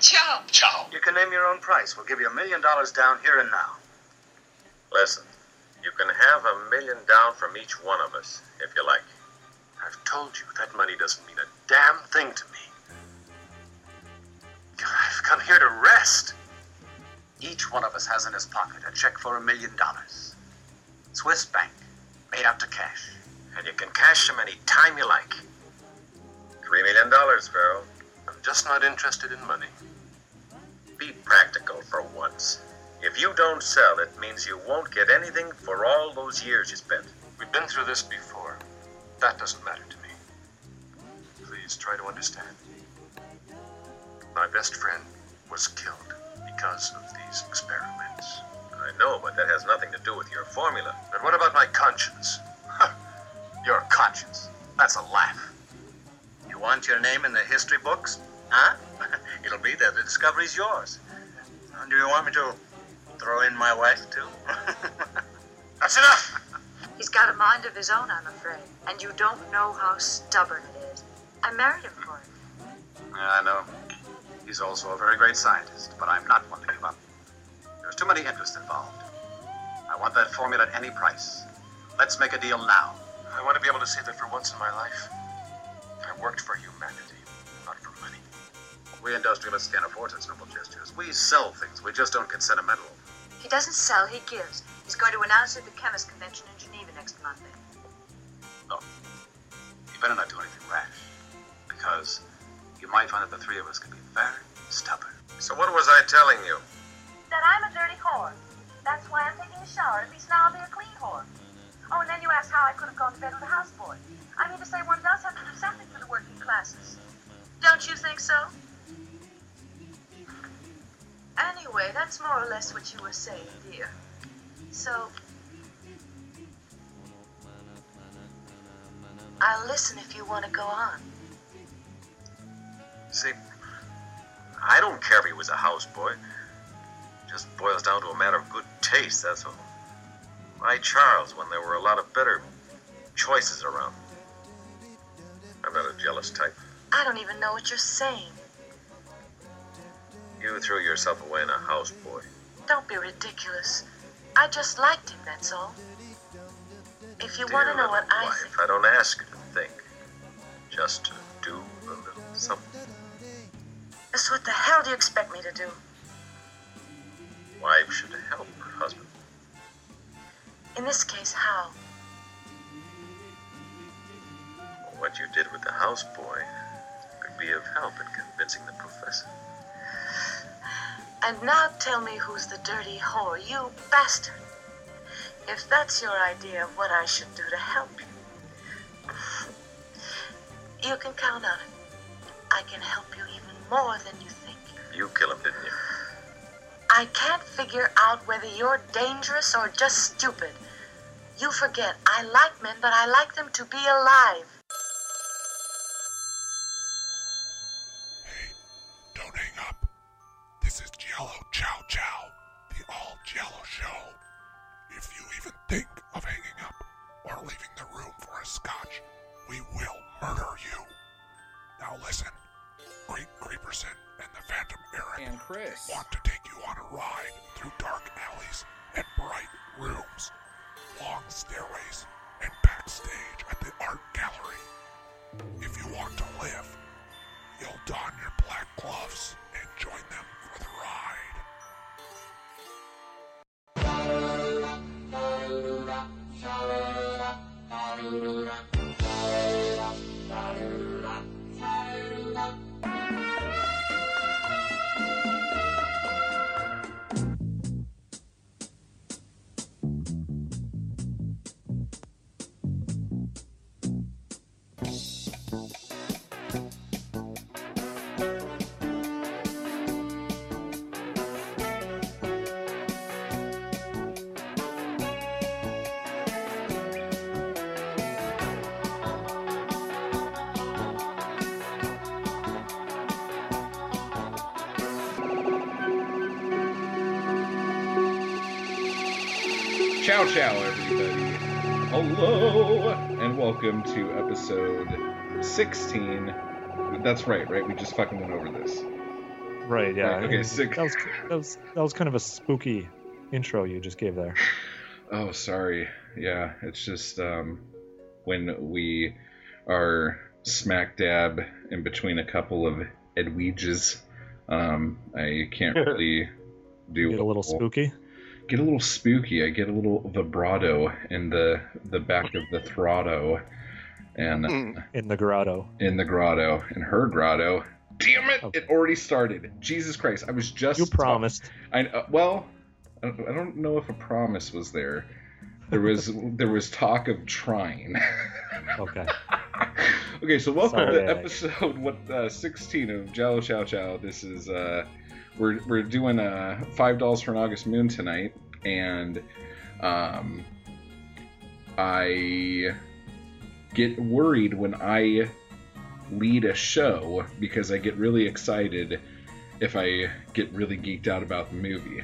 Ciao. Ciao. You can name your own price. We'll give you a million dollars down here and now. Listen, you can have a million down from each one of us, if you like. I've told you that money doesn't mean a damn thing to me. I've come here to rest. Each one of us has in his pocket a check for a million dollars. Swiss bank, made out to cash. And you can cash them any time you like. Three million dollars, Farrell. I'm just not interested in money. Be practical for once. If you don't sell, it means you won't get anything for all those years you spent. We've been through this before. That doesn't matter to me. Please try to understand. My best friend was killed because of these experiments. I know, but that has nothing to do with your formula. But what about my conscience? Your conscience. That's a laugh. You want your name in the history books? Huh? It'll be there. The discovery's yours. Do you want me to throw in my wife, too? That's enough! He's got a mind of his own, I'm afraid. And you don't know how stubborn it is. I married him for it. Yeah, I know. He's also a very great scientist, but I'm not one to give up. There's too many interests involved. I want that formula at any price. Let's make a deal now. I want to be able to say that for once in my life, I worked for humanity, not for money. We industrialists can't afford such noble gestures. We sell things. We just don't get sentimental. He doesn't sell, he gives. He's going to announce it at the chemist convention in Geneva next Monday. Look, you better not do anything rash, because you might find that the three of us can be very stubborn. So what was I telling you? that I'm a dirty whore. That's why I'm taking a shower. At least now I'll be a clean whore. Oh, and then you asked how I could have gone to bed with a houseboy. I mean to say one does have to do something for the working classes. Don't you think so? Anyway, that's more or less what you were saying, dear. So. I'll listen if you want to go on. See, I don't care if he was a houseboy. Just boils down to a matter of good taste, that's all. My Charles, when there were a lot of better choices around. I'm not a jealous type. I don't even know what you're saying. You threw yourself away in a houseboy. Don't be ridiculous. I just liked him, that's all. If you want to know what I wife, think. I don't ask you to think. Just to do a little something. That's what the hell do you expect me to do? Wife should help her husband. In this case, how? What you did with the houseboy could be of help in convincing the professor. And now tell me who's the dirty whore, you bastard. If that's your idea of what I should do to help you, you can count on it. I can help you even more than you think. You kill him, didn't you? I can't figure out whether you're dangerous or just stupid. You forget, I like men, but I like them to be alive. Hey, don't hang up. Jello Chow Chow, the all Jello show. If you even think of hanging up or leaving the room for a scotch, we will murder you. Now listen, Great Creeperson and the Phantom Eric And Chris. want to take you on a ride through dark alleys and bright rooms, long stairways, and backstage at the art gallery. If you want to live, you'll don your black gloves and join them シャルラ、ラルルラ welcome to episode 16. That's right, right? We just fucking went over this. Right. Yeah. Right, okay, sick. That was, that was that was kind of a spooky intro you just gave there. Oh, sorry. Yeah, it's just um, when we are smack dab in between a couple of Edwiges, um, I can't really do Get a little spooky. Get a little spooky. I get a little vibrato in the the back of the throtto, and uh, in the grotto. in the grotto, in her grotto. Damn it! Okay. It already started. Jesus Christ! I was just You promised. I uh, well, I don't, know if a promise was there. There was there was talk of trying. Okay. okay, so welcome Sorry, to episode what uh, 16 of Jello Chow Chow. This is uh, we're we're doing a five dolls for an August moon tonight, and um, I get worried when I lead a show because I get really excited if I get really geeked out about the movie.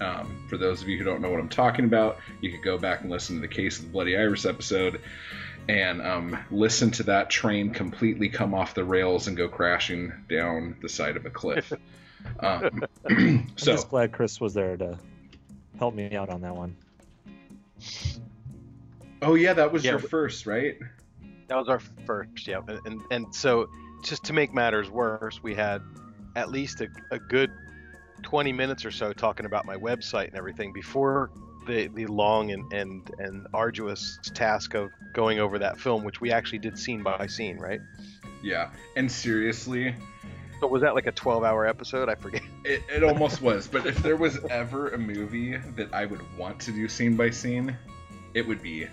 Um, for those of you who don't know what I'm talking about, you could go back and listen to the Case of the Bloody Iris episode and um, listen to that train completely come off the rails and go crashing down the side of a cliff. Um, I'm just glad Chris was there to help me out on that one. oh yeah, that was Yeah, your first, right? That was our first, yeah. And, and and so just to make matters worse, we had at least a, a good 20 minutes or so talking about my website and everything before the the long and and and arduous task of going over that film, which we actually did scene by scene, right? Yeah. And seriously, So was that like a 12 hour episode? I forget. It, it almost was, but if there was ever a movie that I would want to do scene by scene, it would be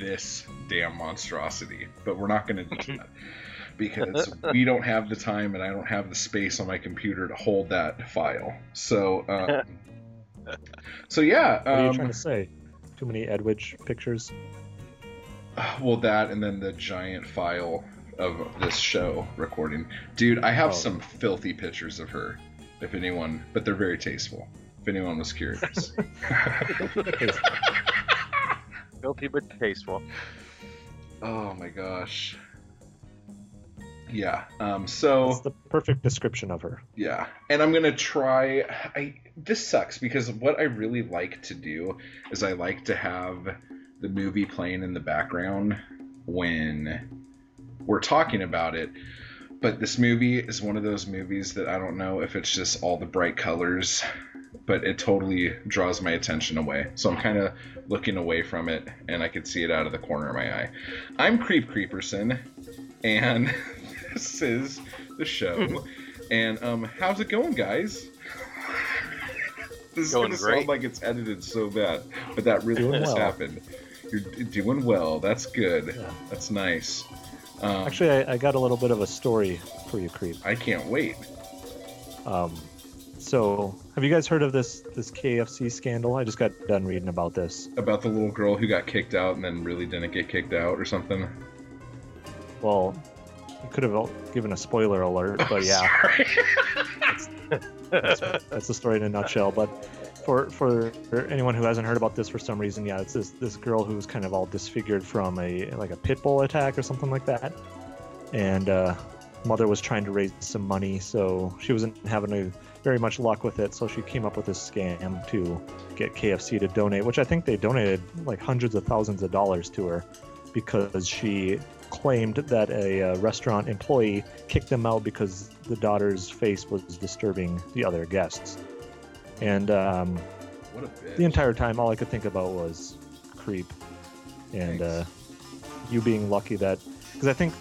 this damn monstrosity. But we're not going to do that because we don't have the time and I don't have the space on my computer to hold that file. So, um, so yeah. What are you Um, trying to say? Too many Edwige pictures? well, that and then the giant file of this show recording, dude. I have Oh. some filthy pictures of her. If anyone, but they're very tasteful. If anyone was curious. Filthy but tasteful. Oh my gosh. Yeah. Um. So That's the perfect description of her. yeah, and I'm gonna try. I this sucks because what I really like to do is I like to have the movie playing in the background when we're talking about it. But this movie is one of those movies that I don't know if it's just all the bright colors, but it totally draws my attention away. So I'm kind of looking away from it, and I can see it out of the corner of my eye. I'm Creep Creeperson, and this is the show. and um, how's it going, guys? this is Going gonna great. sound like it's edited so bad, but that really Doing just well. happened. You're d- doing well. That's good. Yeah. That's nice. Um, Actually, I, I got a little bit of a story for you, Creep. I can't wait. Um, so, have you guys heard of this this KFC scandal? I just got done reading about this. About the little girl who got kicked out and then really didn't get kicked out or something. Well, you could have given a spoiler alert, but yeah, Sorry. that's, that's the story in a nutshell. But for for anyone who hasn't heard about this for some reason, yeah, it's this this girl who's kind of all disfigured from a like a pit bull attack or something like that, and uh, mother was trying to raise some money, so she wasn't having a, very much luck with it. So she came up with this scam to get KFC to donate, which I think they donated like hundreds of thousands of dollars to her because she claimed that a uh, restaurant employee kicked them out because the daughter's face was disturbing the other guests. And um, what a bitch. the entire time, all I could think about was creep, and uh, you being lucky that because I think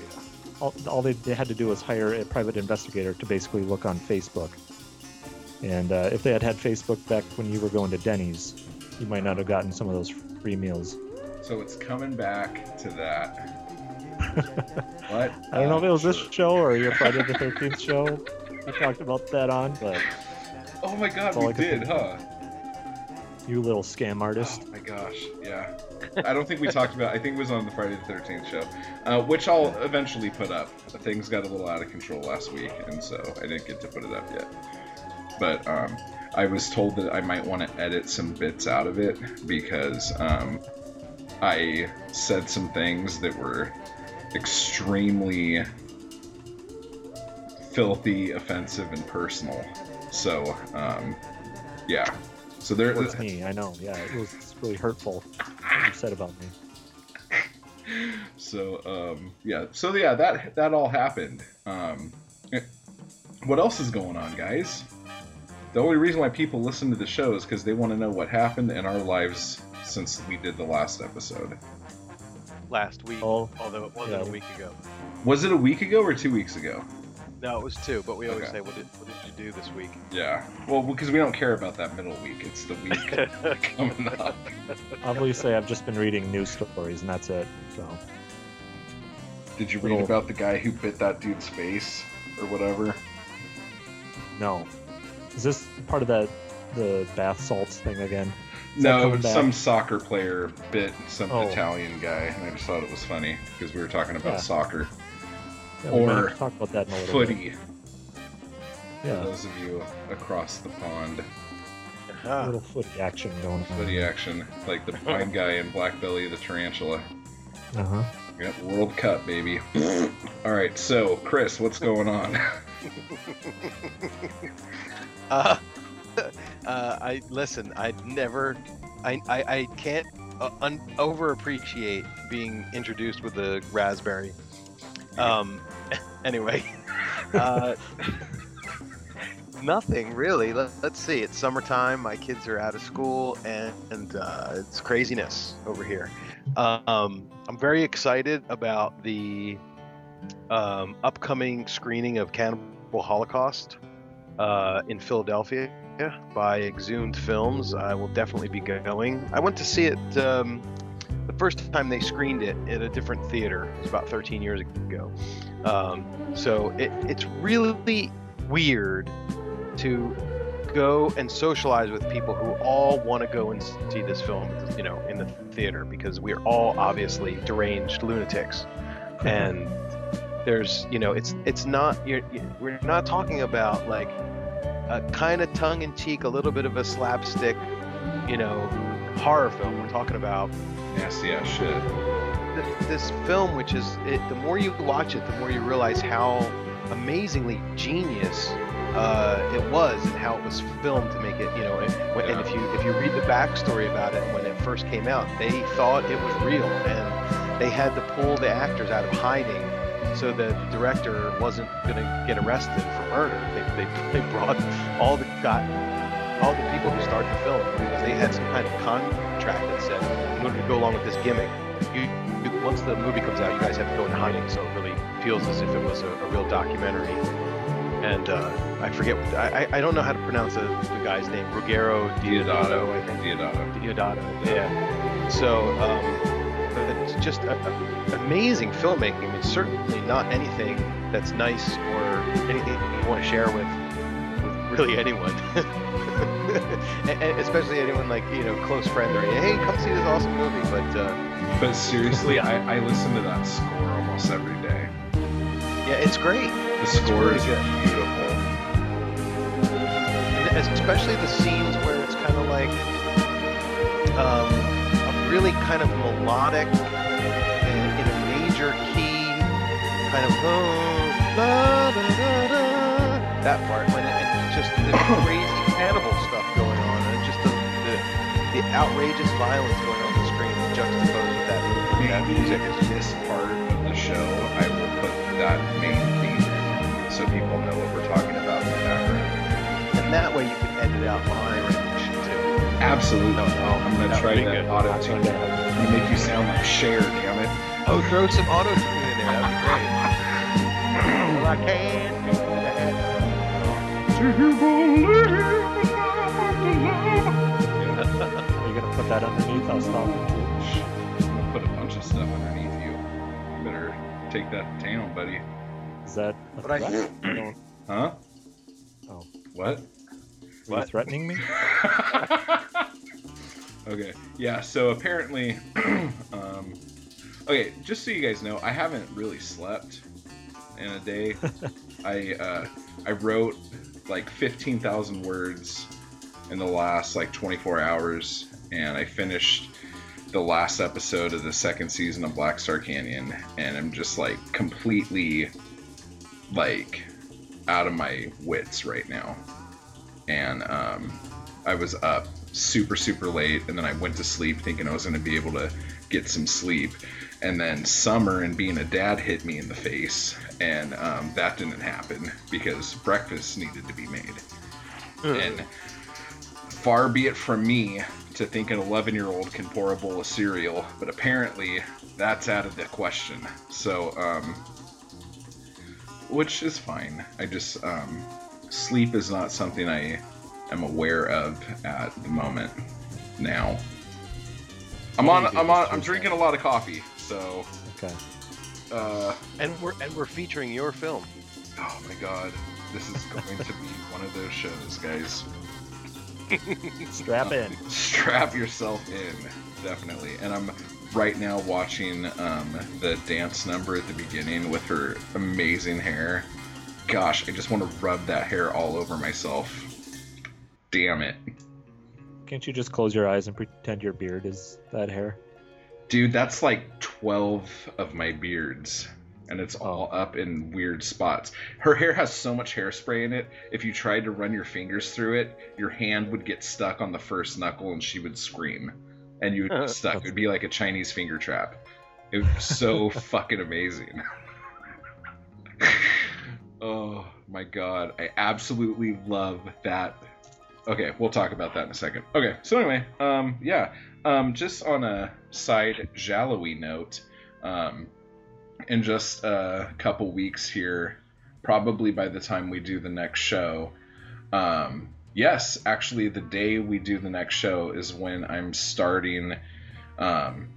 all, all they, had to do was hire a private investigator to basically look on Facebook. And uh, if they had had Facebook back when you were going to Denny's, you might not have gotten some of those free meals. So it's coming back to that. what? I don't know if it was this show or your Friday the 13th show. We talked about that on, but Oh my god, we did, huh? you little scam artist. Oh my gosh, yeah. I don't think we talked about. I think it was on the Friday the Thirteenth show, uh, which I'll eventually put up. Things got a little out of control last week, and so I didn't get to put it up yet. But um, I was told that I might want to edit some bits out of it because um, I said some things that were extremely filthy, offensive, and personal. So, um, yeah. So there. Towards me, I know. Yeah, it was really hurtful what you said about me. So um, yeah, so yeah, that that all happened. Um, eh, what else is going on, guys? The only reason why people listen to the show is because they want to know what happened in our lives since we did the last episode. Last week, Oh, although it wasn't yeah. a week ago. Was it a week ago or two weeks ago? No, it was two. But we always Okay. say, "What did, what did you do this week?" Yeah. Well, because we don't care about that middle week. It's the week coming up. Obviously, I've just been reading news stories, and that's it. So Did you read about the guy who bit that dude's face or whatever? no, is this part of that the bath salts thing again? Is No, some soccer player bit some Oh. Italian guy, and I just thought it was funny because we were talking about Yeah. soccer, Yeah, or talk about that in a little bit. footy. For Yeah, those of you across the pond, a Ah, little footy action going on. footy action, like the pine guy in Black Belly the Tarantula. Uh huh. Yep, World Cup, baby. All right, so Chris, what's going on? uh, uh, I listen. I never. I I, I can't uh, un- overappreciate being introduced with a raspberry. Um. Anyway. Uh, nothing really. Let, let's see. It's summertime. My kids are out of school, and, and uh, it's craziness over here. Um, I'm very excited about the um, upcoming screening of Cannibal Holocaust uh, in Philadelphia by Exhumed Films. I will definitely be going. I went to see it um, the first time they screened it at a different theater. It was about 13 years ago. Um, so it, it's really weird to go and socialize with people who all want to go and see this film, you know, in the theater because we're all obviously deranged lunatics, and there's, you know, it's it's not you're, you- we're not talking about like a kind of tongue-in-cheek, a little bit of a slapstick, you know, horror film. We're talking about Nasty ass shit. th- this film, which is it, the more you watch it, the more you realize how amazingly genius uh, it was and how it was filmed to make it. You know, and, when, and if you if you read the backstory about it when it first came out, they thought it was real, and they had to pull the actors out of hiding so the director wasn't going to get arrested for murder. They, they, they brought all the got all the people who started the film because they had some kind of contract that said in order to go along with this gimmick, you, you once the movie comes out, you guys have to go into hiding. So it really feels as if it was a, a real documentary. And uh, I forget, I, I- don't know how to pronounce the, the guy's name. Ruggero Deodato, I think. Deodato. Deodato, yeah. So um, it's just a, a- amazing filmmaking. I mean, certainly not anything that's nice or anything you want to share with, with really anyone. especially anyone like, you know, close friend or, hey, come see this awesome movie. But uh, But seriously, I, I listen to that score almost every day. yeah, it's great. The score really is good. beautiful. Especially the scenes where it's kind of like um, a really kind of melodic and in a major key, kind of oh, da, da, da, that part when it, and just the crazy cannibal stuff going on, and just the, the, the outrageous violence going on the screen juxtaposed with that, with that music. in this part of the show, I will put that main theme in so people know what we're talking about in the background. And that way you can edit out my rendition too. Absolutely. No, no, I'm gonna that try that auto tune. I'm gonna make you sound like Cher, damn it. Oh, throw some auto tune in there. That'd be great. well, I can do that. Are you gonna put that underneath us talking too? I'm gonna put a bunch of stuff underneath you. You better take that to town, buddy. Is that a But I- threat? I don't- Huh? Oh. What? Were you threatening me? okay. Yeah. So apparently, um, okay. Just so you guys know, I haven't really slept in a day. I uh, I wrote like fifteen thousand words in the last like twenty four hours, and I finished the last episode of the second season of Black Star Canyon, and I'm just like completely like out of my wits right now. and um, I was up super super late, and then I went to sleep thinking I was going to be able to get some sleep, and then summer and being a dad hit me in the face, and um, that didn't happen because breakfast needed to be made, and far be it from me to think an 11 year old can pour a bowl of cereal, but apparently that's out of the question. So, um, which is fine. I just, um, sleep is not something I am aware of at the moment now. I'm on, I'm on, I'm drinking a lot of coffee, so, Okay. Uh, And we're and we're featuring your film. oh my god, this is going to be one of those shows, guys. Strap in. strap yourself in definitely and i'm right now watching um, the dance number at the beginning with her amazing hair gosh i just want to rub that hair all over myself damn it Can't you just close your eyes and pretend your beard is that hair? Dude that's like 12 of my beards and it's all up in weird spots. Her hair has so much hairspray in it if you tried to run your fingers through it your hand would get stuck on the first knuckle and she would scream. And you would get stuck. It would be like a chinese finger trap. It was so fucking amazing. Oh my god. I absolutely love that. Okay we'll talk about that in a second. Okay so anyway um yeah um just on a side jallowy note um in just a couple weeks here probably by the time we do the next show um yes actually the day we do the next show is when i'm starting um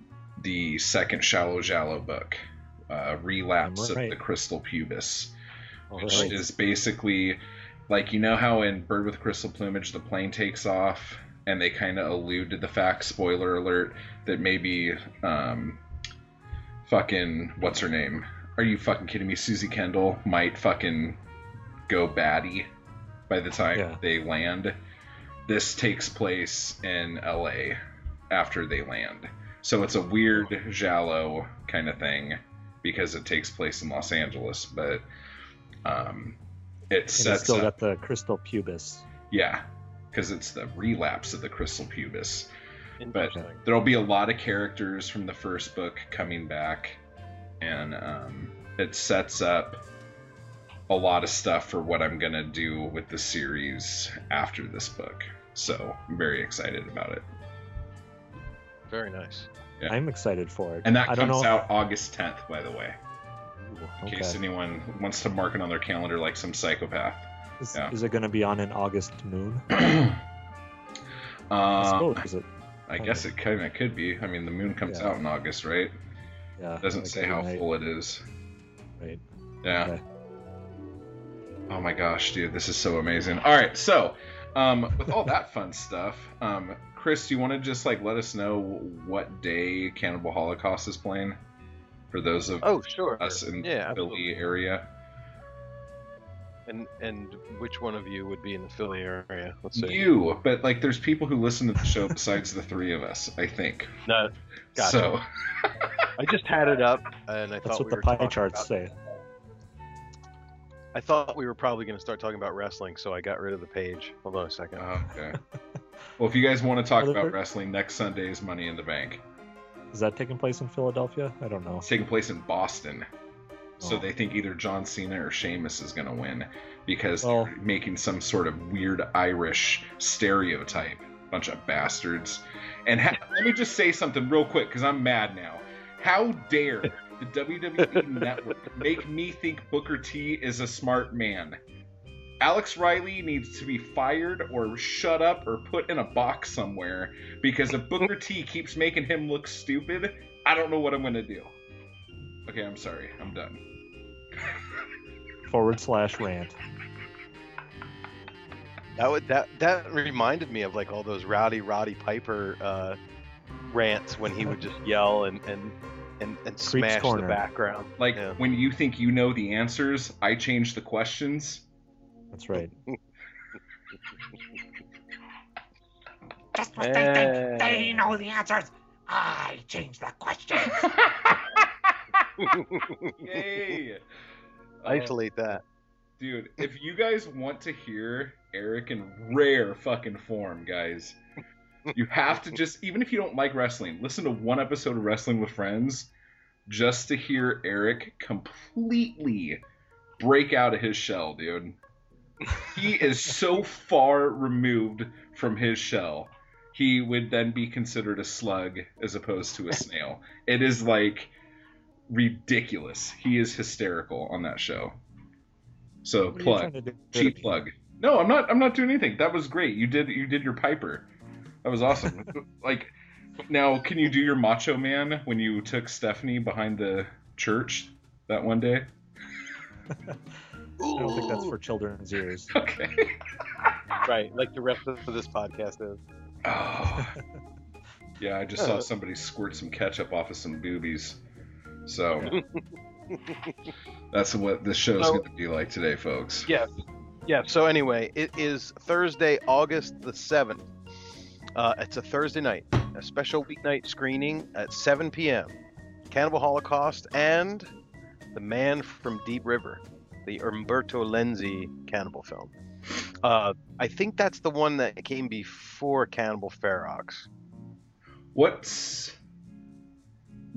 the second shallow jallow book uh relapse Right. of the crystal pubis All which right. is basically like you know how in Bird with Crystal Plumage the plane takes off and they kind of allude to the fact, spoiler alert, that maybe um, fucking what's her name? Are you fucking kidding me? Suzy Kendall might fucking go batty by the time Yeah. they land. This takes place in L.A. after they land, so it's a weird Giallo kind of thing because it takes place in Los Angeles, but um, it And it's sets still up, got the crystal pubis. yeah, because it's the relapse of the crystal pubis. But there'll be a lot of characters from the first book coming back, and um, it sets up a lot of stuff for what I'm gonna do with the series after this book. So I'm very excited about it. Very nice. Yeah. I'm excited for it. And that I don't comes know. out August 10th, by the way, in okay. case anyone wants to mark it on their calendar like some psychopath. Is, yeah. is it going to be on an August moon? uh, I suppose it. I guess it kind of could be. I mean, the moon comes Yeah. out in August, right? Yeah. It doesn't like say how night, full it is. Right. Yeah. Okay. Oh my gosh, dude, this is so amazing. All right, so um, with all that fun stuff, um, Chris, do you want to just like let us know what day Cannibal Holocaust is playing for those of Oh, sure. us in yeah, the Philly absolutely. area? And and which one of you would be in the Philly area? Let's see. You, but like, there's people who listen to the show besides the three of us, I think. No, gotcha. So I just had it up, and I That's thought what we the pie charts about- say. I thought we were probably going to start talking about wrestling, so I got rid of the page. Hold on a second. Oh, okay. Well, if you guys want to talk about per- wrestling, next Sunday is Money in the Bank. Is that taking place in Philadelphia? I don't know. It's taking place in Boston. So Oh. they think either John Cena or Sheamus is going to win because they're making some sort of weird Irish stereotype. Bunch of bastards. And ha- let me just say something real quick because I'm mad now. How dare the WWE Network make me think Booker T is a smart man? Alex Riley needs to be fired or shut up or put in a box somewhere because if Booker T keeps making him look stupid, I don't know what I'm going to do. Okay, I'm sorry. I'm done. Forward slash rant. That would that that reminded me of like all those rowdy Roddy Piper uh, rants when he would just yell and and and, and smash the background. Like Yeah. when you think you know the answers, I change the questions. That's right. Just when they think they Eh. know the answers, I change the question. Yay! Isolate that. dude, if you guys want to hear Eric in rare fucking form, guys. You have to just, even if you don't like wrestling, listen to one episode of Wrestling with Friends just to hear Eric completely break out of his shell, dude. He is so far removed from his shell. He would then be considered a slug as opposed to a snail. It is like ridiculous. He is hysterical on that show. So What plug, trying to do? cheap plug. No, I'm not. I'm not doing anything. That was great. You did. You did your Piper. That was awesome. like, now can you do your Macho Man when you took Stephanie behind the church that one day? I don't think that's for children's ears. Okay. Right, like the rest of this podcast is. Oh. Yeah, I just saw uh. somebody squirt some ketchup off of some boobies. So that's what this show's So- going to be like today, folks. Yeah. Yeah. So anyway, it is Thursday, August the seventh. Uh, it's a Thursday night, a special weeknight screening at 7 p.m. Cannibal Holocaust and The Man from Deep River, the Umberto Lenzi cannibal film. Uh, I think that's the one that came before Cannibal Ferox. What's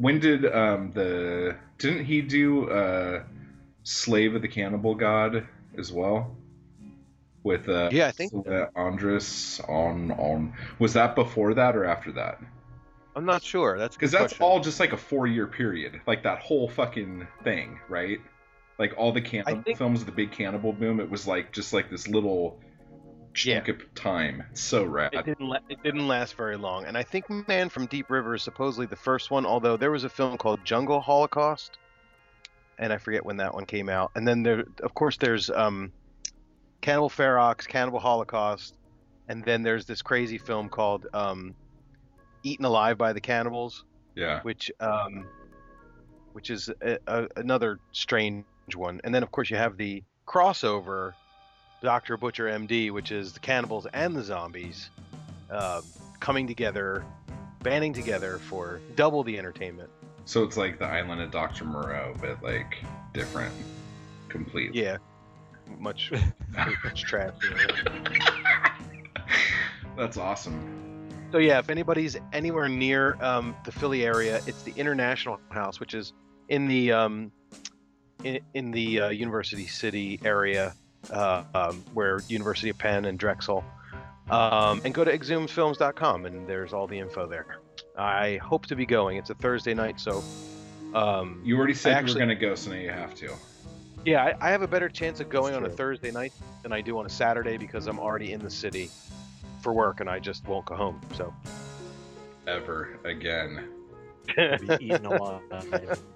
when did um the didn't he do uh Slave of the Cannibal God as well? With uh Yeah, I think uh, Andress on on was that before that or after that? I'm not sure. That's Because that's question. all just like a four year period, like that whole fucking thing, right? Like all the cannibal think- films, the big cannibal boom, it was like just like this little chunk Yeah. of time. So rad. It didn't. La- it didn't last very long, and I think Man from Deep River is supposedly the first one. Although there was a film called Jungle Holocaust, and I forget when that one came out. And then there, of course, there's um, Cannibal Ferox, Cannibal Holocaust, and then there's this crazy film called um, Eaten Alive by the Cannibals, yeah. which um, which is a, a, another strange one. And then of course you have the crossover Dr. Butcher MD, which is the cannibals and the zombies uh, coming together, banding together for double the entertainment. So it's like the island of Dr. Moreau, but like different completely. Yeah, much much trash. That's awesome. So yeah, if anybody's anywhere near um, the Philly area, it's the International House, which is in the um, in, in the uh, University City area, uh, um, where University of Penn and Drexel. Um, and go to exhumedfilms.com, and there's all the info there. I hope to be going. It's a Thursday night, so um, You already said actually- you were gonna go, so now you have to. yeah, I, I have a better chance of going on a. Thursday night than I do on a Saturday because I'm already in the city for work, and I just won't go home. So Ever again. Be eaten alive.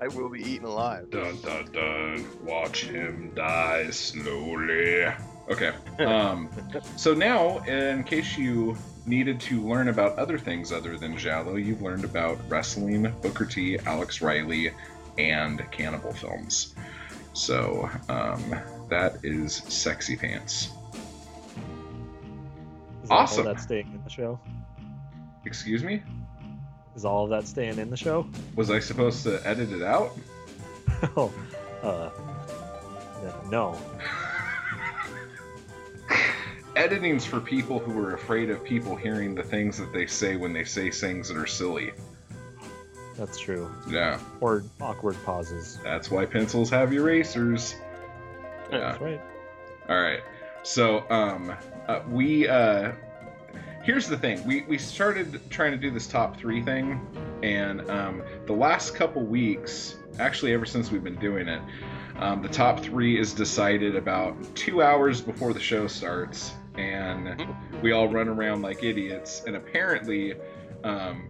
I will be eaten alive. Dun dun dun. Watch him die slowly. Okay. Um. so now, in case you needed to learn about other things other than Giallo, you've learned about wrestling, Booker T, Alex Riley, and cannibal films. So, um, that is sexy pants. Is all Awesome. That's staying in the show? Excuse me? Is all of that staying in the show? Was I supposed to edit it out? oh, uh, no. Editing's for people who are afraid of people hearing the things that they say when they say things that are silly. That's true. Yeah, Or awkward pauses. that's why pencils have erasers. Yeah. That's right. All right. So, um, uh, we uh, here's the thing. We we started trying to do this top three thing, and um, the last couple weeks, actually, ever since we've been doing it, um, the top three is decided about two hours before the show starts, and we all run around like idiots. And apparently, um,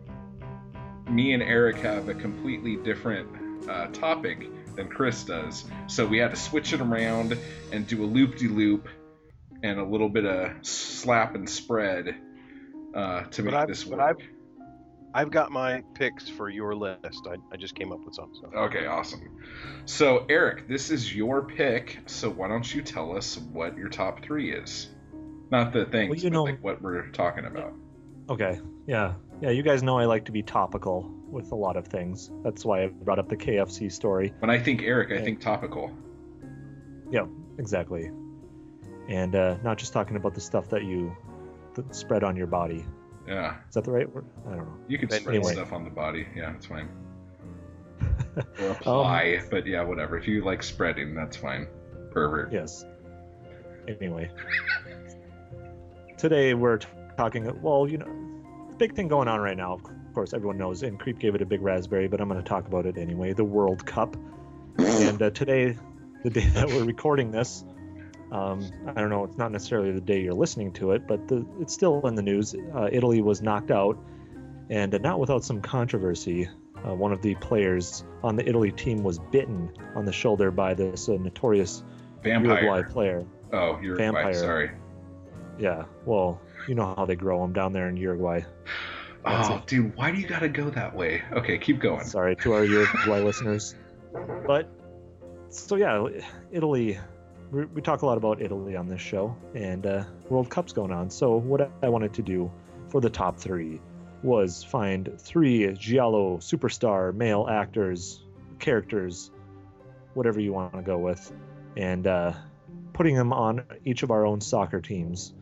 me and Eric have a completely different uh, topic than Chris does. So we had to switch it around and do a loop de loop and a little bit of slap and spread uh, to make I've- this but work. I've got my picks for your list. I, I just came up with some. So. Okay, awesome. So, Eric, this is your pick. So, why don't you tell us what your top three is? Not the things, Well, you but know- like what we're talking about. Okay. Yeah. Yeah. You guys know I like to be topical with a lot of things. That's why I brought up the KFC story. When I think Eric, I Yeah. think topical. Yeah. Exactly. and uh, not just talking about the stuff that you that spread on your body. Yeah, Is that the right word? I don't know. you can But spread anyway. stuff on the body. Yeah, that's fine. Or apply, but yeah, whatever. If you like spreading, that's fine. Pervert. Yes. Anyway, today we're t- talking. Well, you know, the big thing going on right now. Of course, everyone knows, and Creep gave it a big raspberry, but I'm going to talk about it anyway. The World Cup, and uh, today, the day that we're recording this, um, I don't know. It's not necessarily the day you're listening to it, but the, it's still in the news. Uh, Italy was knocked out, and uh, not without some controversy. Uh, one of the players on the Italy team was bitten on the shoulder by this uh, notorious Vampire. Uruguay player. Oh, you're Vampire. Sorry. Yeah, well, you know how they grow them down there in Uruguay. That's Oh, dude, why do you gotta go that way? Okay, keep going. Sorry to our Uruguay listeners. But, so yeah, Italy, we, talk a lot about Italy on this show, and uh, World Cup's going on. So, what I wanted to do for the top three was find three Giallo superstar male actors, characters, whatever you want to go with, and uh, putting them on each of our own soccer teams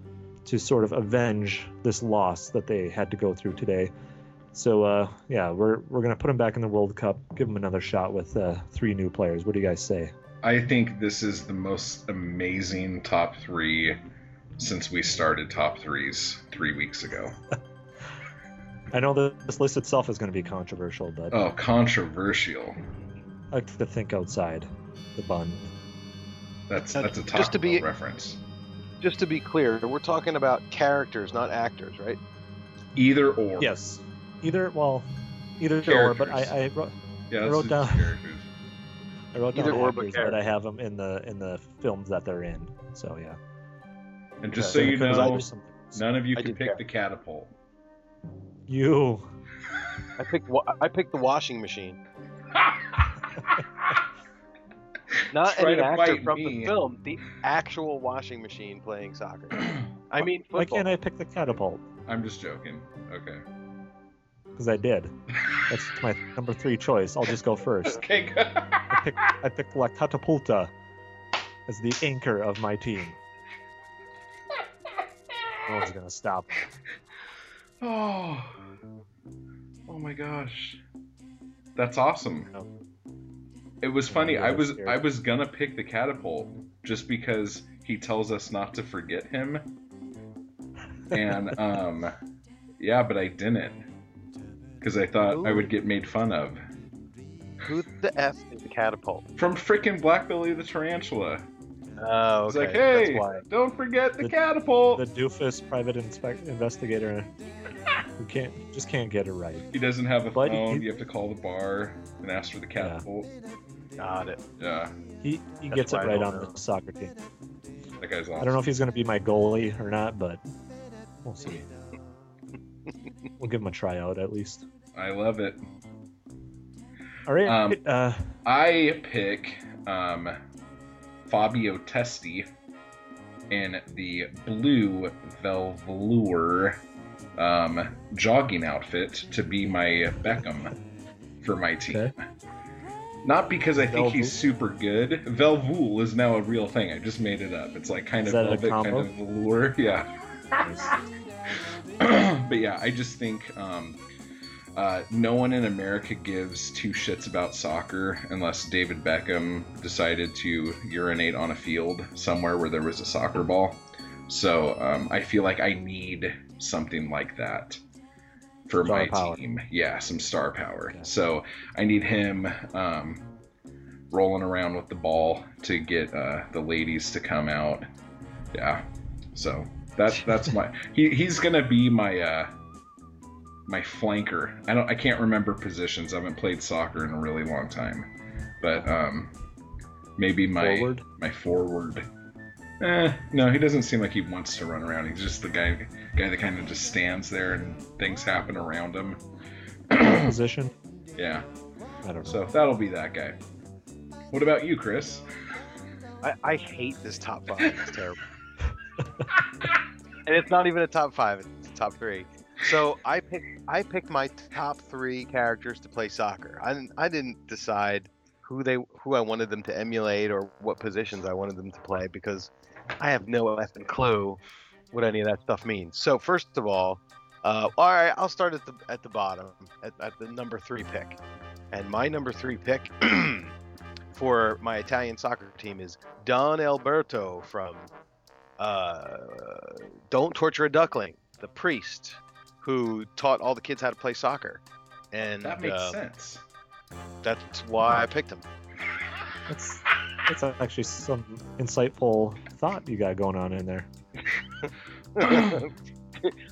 to sort of avenge this loss that they had to go through today. So uh, yeah, we're we're gonna put them back in the World Cup, give them another shot with uh, three new players. What do you guys say? I think this is the most amazing top three since we started top threes three weeks ago. I know that this list itself is going to be controversial, but Oh, controversial. I like to think outside the bun. That's that's a just Taco to be- Bell reference. Just to be clear, we're talking about characters, not actors, right? Either or. Yes, either well, either or. But I, I wrote Yeah, I wrote down- characters. I wrote down Either or, but actors, but I have them in the in the films that they're in. So yeah. And just Yeah, so you know, none of you I can pick care. the catapult. You. I picked wa- I picked the washing machine. Not Try any to actor from me. the film, the actual washing machine playing soccer. I mean, football. Why can't I pick the catapult? I'm just joking. Okay. Because I did. That's my number three choice. I'll just go first. Okay. good. I picked I picked La Catapulta as the anchor of my team. No one's gonna stop. oh. Oh my gosh. That's awesome. No. It was funny. I was. I was gonna pick the catapult just because he tells us not to forget him. And um yeah, but I didn't. Cuz I thought I would get made fun of. Who the f is the catapult? From freaking Blackbelly the tarantula. Oh, It's okay. like, hey, That's why. don't forget the, The- catapult. The doofus private inspec- investigator who can't just can't get it right. He doesn't have a But he- You have to call the bar and ask for the catapult. Got it. Yeah, He he That's gets it right on know. the soccer team. that guy's awesome. I don't know if he's gonna be my goalie or not, but we'll see. we'll give him a tryout at least. I love it. All right. Um, uh, I pick um, Fabio Testi in the blue velour um, jogging outfit to be my Beckham for my team. Okay. Not because I think he's super good. Velvool is now a real thing. I just made it up. It's like kind Is of that velvet, kind of velour. Yeah. but yeah, I just think um, uh, no one in America gives two shits about soccer unless David Beckham decided to urinate on a field somewhere where there was a soccer ball. So um, I feel like I need something like that for Star my power. team. Yeah, some star power. Yeah. So I need him um, rolling around with the ball to get uh, the ladies to come out. Yeah. So that's that's my he, he's gonna be my uh my flanker. I don't I can't remember positions. I haven't played soccer in a really long time. But um maybe my Forward? my forward. Eh, no, he doesn't seem like he wants to run around. He's just the guy guy that kind of just stands there and things happen around him. Position. yeah. I don't know. So that'll be that guy. What about you, Chris? I, I hate this top five. It's terrible. and it's not even a top five. It's a top three. So I picked I picked my top three characters to play soccer. I didn't I didn't decide who they who I wanted them to emulate or what positions I wanted them to play because I have no effing clue what any of that stuff means. So first of all, uh, all right, I'll start at the at the bottom at, at the number three pick, and my number three pick for my Italian soccer team is Don Alberto from uh, Don't Torture a Duckling, the priest who taught all the kids how to play soccer, and That makes uh, sense. that's why I picked him. That's that's actually some insightful thought you got going on in there.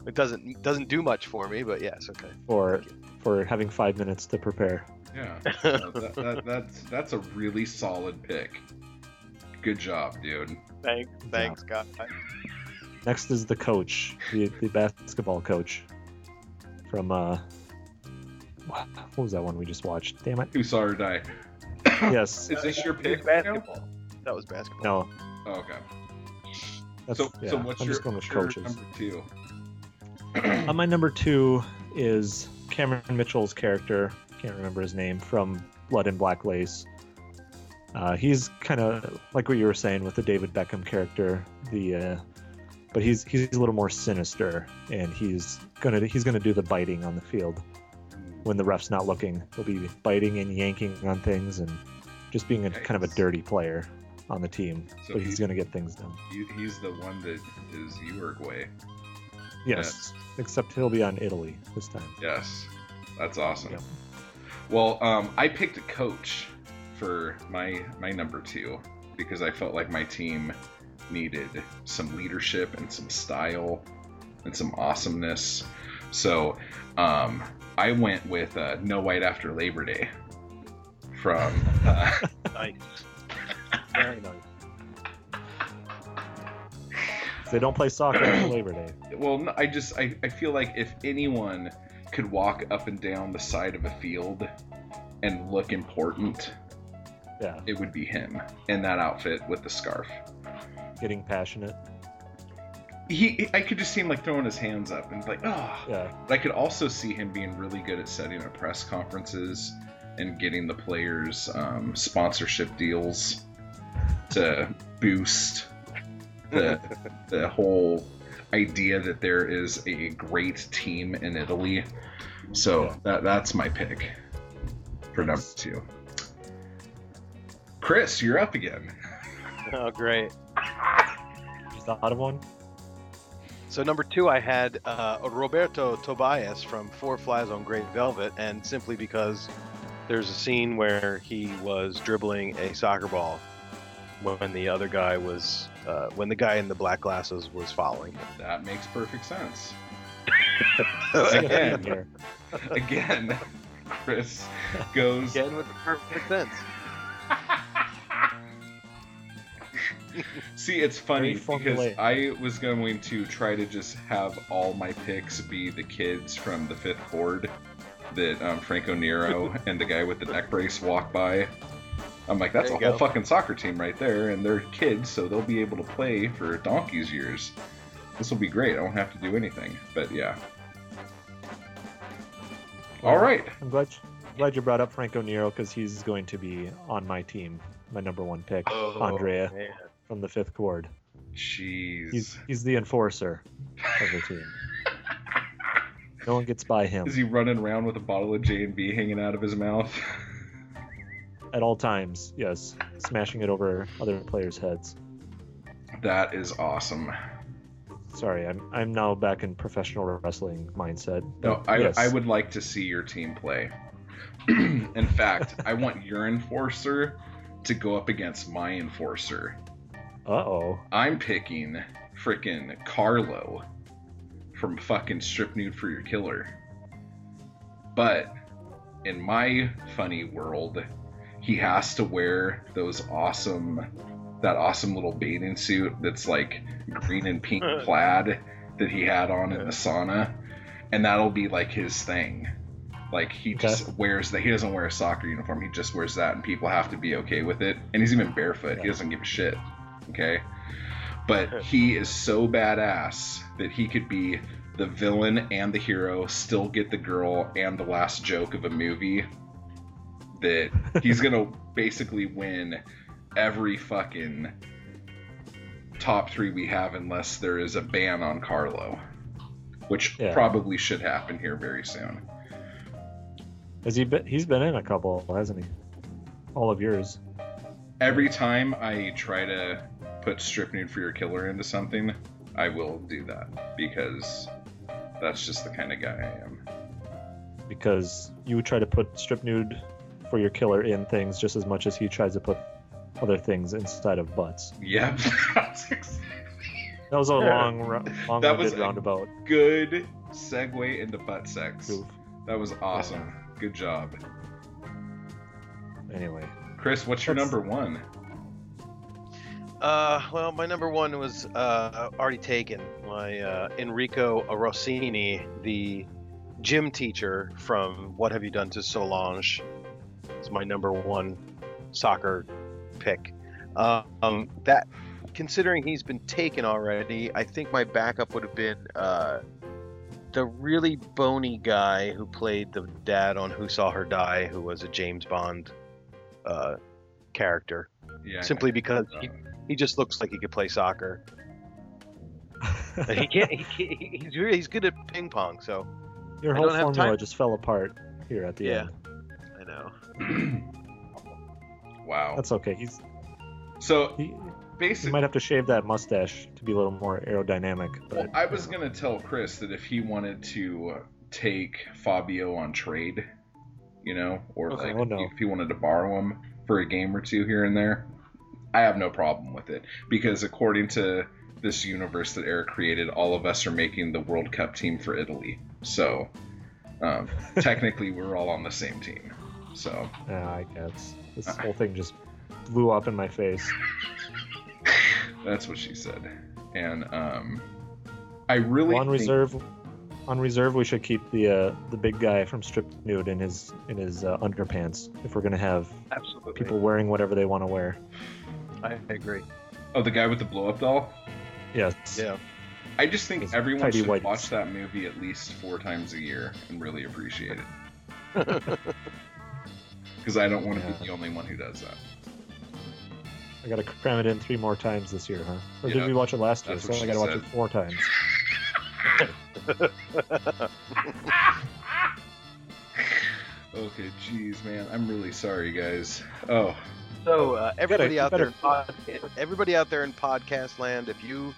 it doesn't doesn't do much for me, but yes, okay. for for having five minutes to prepare. Yeah, no, that, that, that's that's a really solid pick. Good job, dude. Thanks, thanks, God. Next is the coach, the, the basketball coach from uh, what what was that one we just watched? Damn it! Who saw her die? Yes, Is this your pick? basketball. That was basketball. no, Oh, okay. that's So, yeah. so what's I'm your, just going with your coaches. number two? Uh, my number two is Cameron Mitchell's character. Can't remember his name from Blood and Black Lace. Uh, he's kind of like what you were saying with the David Beckham character. The uh, but he's he's a little more sinister, and he's gonna he's gonna do the biting on the field when the ref's not looking. He'll be biting and yanking on things, and just being a kind of a dirty player on the team. So but he's he- gonna get things done. He, he's the one that is Uruguay. Yes, except he'll be on Italy this time. Yes, that's awesome. Yep. Well, um, I picked a coach for my my number two because I felt like my team needed some leadership and some style and some awesomeness. So um, I went with uh, No White After Labor Day from. Uh, Nice. Very nice. They don't play soccer on Labor Day. well, I just I, I feel like if anyone could walk up and down the side of a field and look important, Yeah, it would be him in that outfit with the scarf. Getting passionate. He, I could just see him like throwing his hands up and like, oh. Yeah, But I could also see him being really good at setting up press conferences and getting the players um, sponsorship deals to boost the the whole idea that there is a great team in Italy. So Yeah. that that's my pick for number two. Chris, you're up again. Oh, great. You thought of one? So number two, I had uh, Roberto Tobias from Four Flies on Grey Velvet, and simply because there's a scene where he was dribbling a soccer ball when the other guy was, uh, when the guy in the black glasses was following him. That makes perfect sense. Again. Again, Chris goes Again with the perfect sense. See, it's funny because formulaic. I was going to try to just have all my picks be the kids from the fifth board that um, Franco Nero and the guy with the neck brace walk by. I'm like, that's a you whole fucking soccer team right there, and they're kids, so they'll be able to play for donkey's years. This will be great. I won't have to do anything. But yeah. All right. I'm glad glad you brought up Franco Nero because he's going to be on my team, my number one pick, Oh, Andrea man. From the fifth Cord. Jeez. He's he's the enforcer of the team. No one gets by him Is he running around with a bottle of J and B hanging out of his mouth? at all times. Yes, smashing it over other players' heads. that is awesome. Sorry, I'm I'm now back in professional wrestling mindset. No, I, yes. I would like to see your team play. In fact, I want your enforcer to go up against my enforcer. Uh oh. I'm picking frickin' Carlo from fucking Strip Nude for Your Killer. But in my funny world, he has to wear those awesome, that awesome little bathing suit that's like green and pink plaid that he had on in the sauna, and that'll be like his thing. Like he Okay. just wears that. He doesn't wear a soccer uniform. He just wears that, and people have to be okay with it. And he's even barefoot. He doesn't give a shit. Okay, but he is so badass that he could be the villain and the hero, still get the girl and the last joke of a movie. That he's gonna basically win every fucking top three we have unless there is a ban on Carlo, which Yeah. probably should happen here very soon. Has he been? He's been in a couple, hasn't he? All of yours. Every time I try to put strip nude for your killer into something, I will do that because that's just the kind of guy I am. because you would try to put strip nude for your killer in things just as much as he tries to put other things inside of butts. Yep. That was a long, ro- That long-winded was a- roundabout Good segue into butt sex. goof. That was awesome. Good job. Anyway, Chris, what's your Let's- number one? Uh, well, my number one was uh, already taken. My uh, Enrico Rossini, the gym teacher from What Have You Done to Solange, is my number one soccer pick. Um, that, considering he's been taken already, I think my backup would have been uh, the really bony guy who played the dad on Who Saw Her Die, who was a James Bond uh, character. Yeah. Simply because he, he just looks like he could play soccer. He can't. He, can't- he's really he's good at ping pong. So your whole don't formula just fell apart here at the Yeah. end. I know. wow. That's okay. He's so he, he basically, might have to shave that mustache to be a little more aerodynamic, well, I was gonna tell Chris that if he wanted to take Fabio on trade, you know, or Okay. like Oh, no. if he wanted to borrow him for a game or two here and there, I have no problem with it because according to this universe that Eric created, all of us are making the World Cup team for Italy. So um, technically, we're all on the same team. So yeah, I guess this whole thing just blew up in my face. that's what she said. And um, I really Well, on think- reserve, on reserve, we should keep the uh, the big guy from stripped Nude in his in his uh, underpants if we're gonna have Absolutely. people wearing whatever they want to wear. I agree. Oh, the guy with the blow up doll. Yes. Yeah. I just think Those everyone tidy should whities. watch that movie at least four times a year and really appreciate it. Because I don't want to Yeah. be the only one who does that. I gotta cram it in three more times this year, huh? Or Yeah, did we watch it last year? that's So what I she gotta watch said. it four times. Okay, jeez, man, I'm really sorry, guys. Oh, So uh, everybody you out there, better- in pod, everybody out there in podcast land, if you,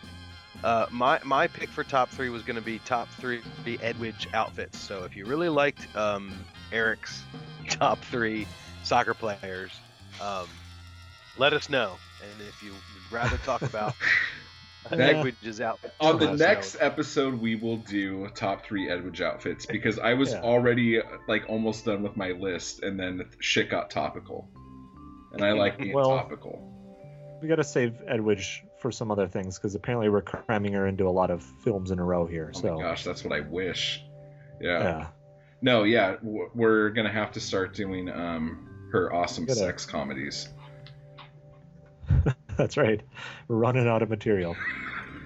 uh, my my pick for top three was going to be top three the Edwige outfits. So if you really liked um, Eric's top three soccer players, um, let us know. And if you would rather talk about Edwige's outfit, on the let us know. next episode, we will do top three Edwige outfits because I was Yeah. already like almost done with my list, and then shit got topical, and I like being Well, topical. We gotta save Edwige for some other things because apparently we're cramming her into a lot of films in a row here. Oh so gosh, that's what I wish. Yeah. yeah, No, yeah, we're gonna have to start doing um her awesome Gotta- sex comedies. that's right. We're running out of material.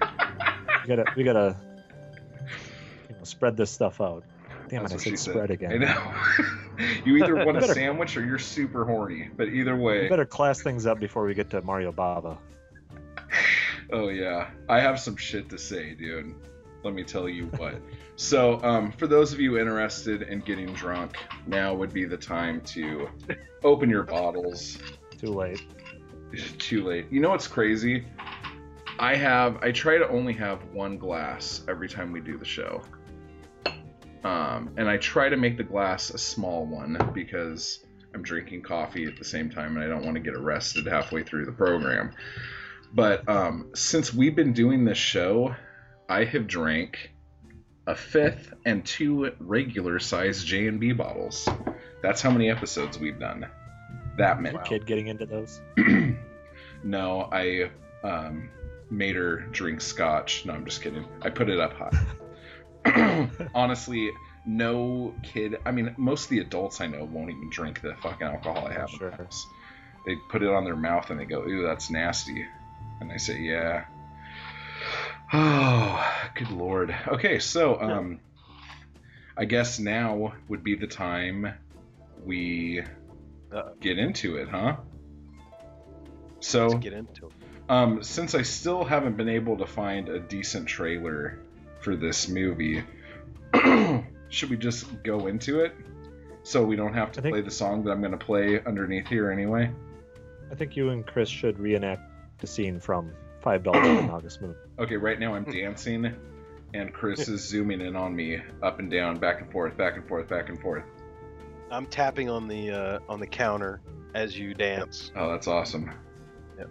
we gotta we gotta you know, spread this stuff out. Damn That's it! I said spread I again. know. you either want a better- sandwich or you're super horny. But either way, better class things up before we get to Mario Bava. oh yeah, I have some shit to say, dude. Let me tell you what. so, um, for those of you interested in getting drunk, now would be the time to open your bottles. Too late. Too late. You know what's crazy? I have I try to only have one glass every time we do the show. Um, and I try to make the glass a small one because I'm drinking coffee at the same time and I don't want to get arrested halfway through the program. But um, since we've been doing this show, I have drank a fifth and two regular size J and B bottles. That's how many episodes we've done. That many. Kid getting into those. no, I um, made her drink scotch. No, I'm just kidding. I put it up high. Honestly, no kid. I mean, most of the adults I know won't even drink the fucking alcohol I have. Sure. the. They put it on their mouth and they go, "Ooh, that's nasty," and I say, "Yeah." Oh, good lord. Okay, so um, I guess now would be the time we Uh, get into it, huh? So let's get into it. Um, since I still haven't been able to find a decent trailer for this movie, should we just go into it? So we don't have to think- play the song that I'm going to play underneath here anyway. I think you and Chris should reenact the scene from Five Dolls in August Moon. Okay, right now I'm dancing, and Chris is zooming in on me, up and down, back and forth, back and forth, back and forth. I'm tapping on the uh, on the counter as you dance. Oh, that's awesome. Yep.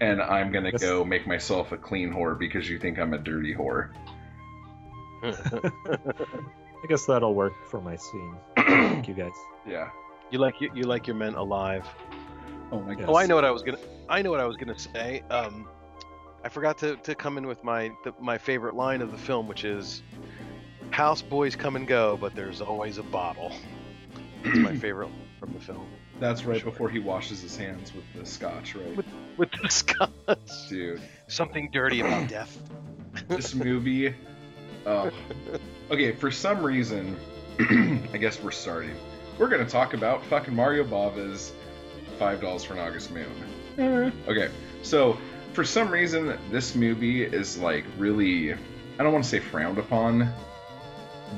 And I'm gonna This- go make myself a clean whore because you think I'm a dirty whore. I guess that'll work for my scene. Thank you guys. Yeah. you like you, you like your men alive. Oh my god. Oh, I know what I was gonna. I know what I was gonna say. Um, I forgot to, to come in with my the, my favorite line of the film, which is, "House boys come and go, but there's always a bottle." It's my favorite from the film. That's right before he washes his hands with the scotch, right? With the scotch, Dude, something dirty about death. this movie. Oh. Okay, for some reason, I guess we're starting. We're gonna talk about fucking Mario Bava's Five Dolls for an August Moon. Okay, so for some reason, this movie is like really, I don't want to say frowned upon,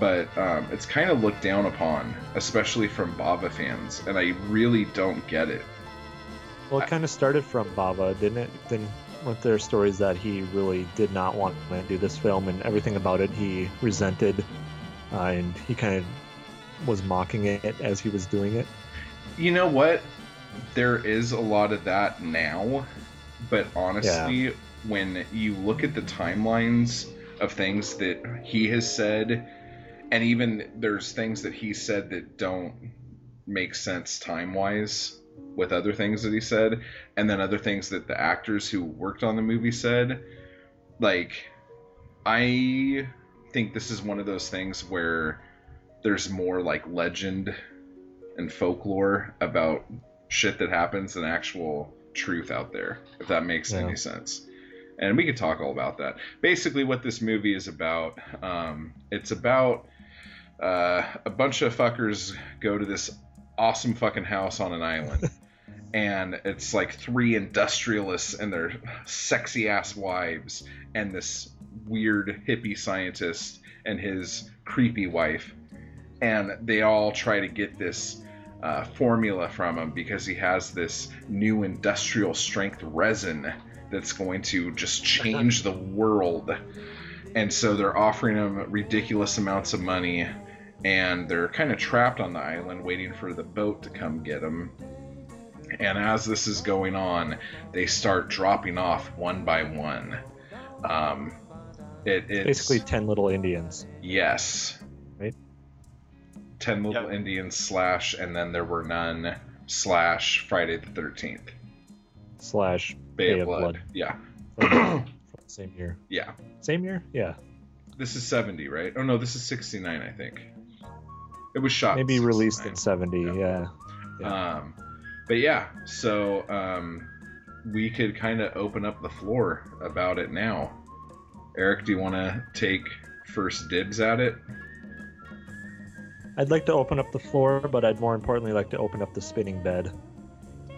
but um, it's kind of looked down upon, especially from Bava fans, and I really don't get it. Well, it kind of started from Bava, didn't it? Then weren't there stories that he really did not want to do this film, and everything about it he resented, uh, and he kind of was mocking it as he was doing it. You know what? There is a lot of that now, but honestly, when you look at the timelines of things that he has said, and even there's things that he said that don't make sense time wise with other things that he said, and then other things that the actors who worked on the movie said, like, I think this is one of those things where there's more like legend and folklore about shit that happens than actual truth out there, if that makes Yeah. any sense. And we could talk all about that. Basically, what this movie is about, um, it's about uh, a bunch of fuckers go to this awesome fucking house on an island. and it's like three industrialists and their sexy ass wives, and this weird hippie scientist and his creepy wife and they all try to get this uh, formula from him because he has this new industrial strength resin that's going to just change the world. And so they're offering him ridiculous amounts of money, and they're kind of trapped on the island waiting for the boat to come get them. And as this is going on, they start dropping off one by one. Um, it, it's Basically, ten little Indians. Yes. Right? Ten Little Yep. Indians slash, and then there were none slash Friday the Thirteenth. slash Bay, of Blood. Yeah. from, from the same year. Yeah. Same year? Yeah. This is seventy, right? Oh no, this is sixty nine, I think. It was shot. Maybe released in '70. Yeah. Yeah. Um, but yeah, so um, we could kind of open up the floor about it now. Eric, do you want to take first dibs at it? I'd like to open up the floor, but I'd more importantly like to open up the spinning bed.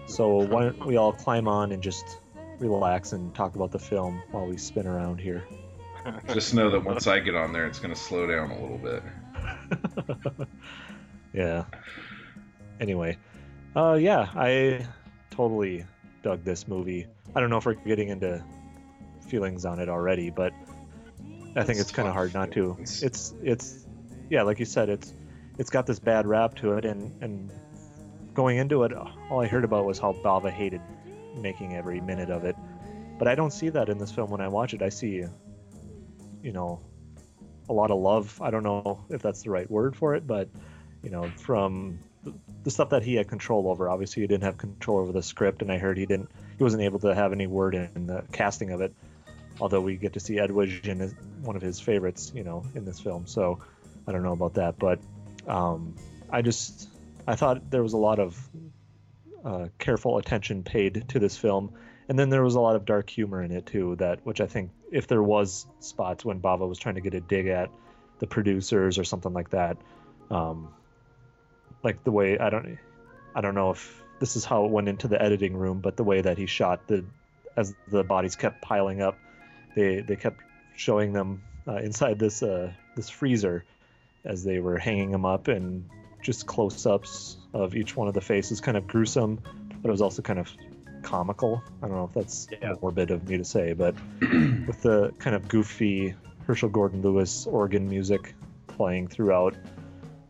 So why don't we all climb on and just relax and talk about the film while we spin around here? Just know that once I get on there, it's going to slow down a little bit. yeah. Anyway, uh, yeah, I totally dug this movie. I don't know if we're getting into feelings on it already, but I think Let's it's kind of hard not to. It's it's yeah, like you said, it's it's got this bad rap to it, and and going into it, all I heard about was how Bava hated making every minute of it. But I don't see that in this film when I watch it. I see, you know, a lot of love. I don't know if that's the right word for it, but you know, from the, stuff that he had control over. Obviously, he didn't have control over the script, and I heard he didn't. He wasn't able to have any word in the casting of it. Although we get to see Edwige in one of his favorites, you know, in this film. So I don't know about that, but um, I just I thought there was a lot of uh, careful attention paid to this film, and then there was a lot of dark humor in it too. That which I think if there was spots when Bava was trying to get a dig at the producers or something like that, um, like the way I don't I don't know if this is how it went into the editing room, but the way that he shot the as the bodies kept piling up, they they kept showing them uh, inside this uh, this freezer as they were hanging them up and just close-ups of each one of the faces, kind of gruesome, but it was also kind of comical. I don't know if that's Yeah. morbid of me to say, but with the kind of goofy Herschell Gordon Lewis organ music playing throughout,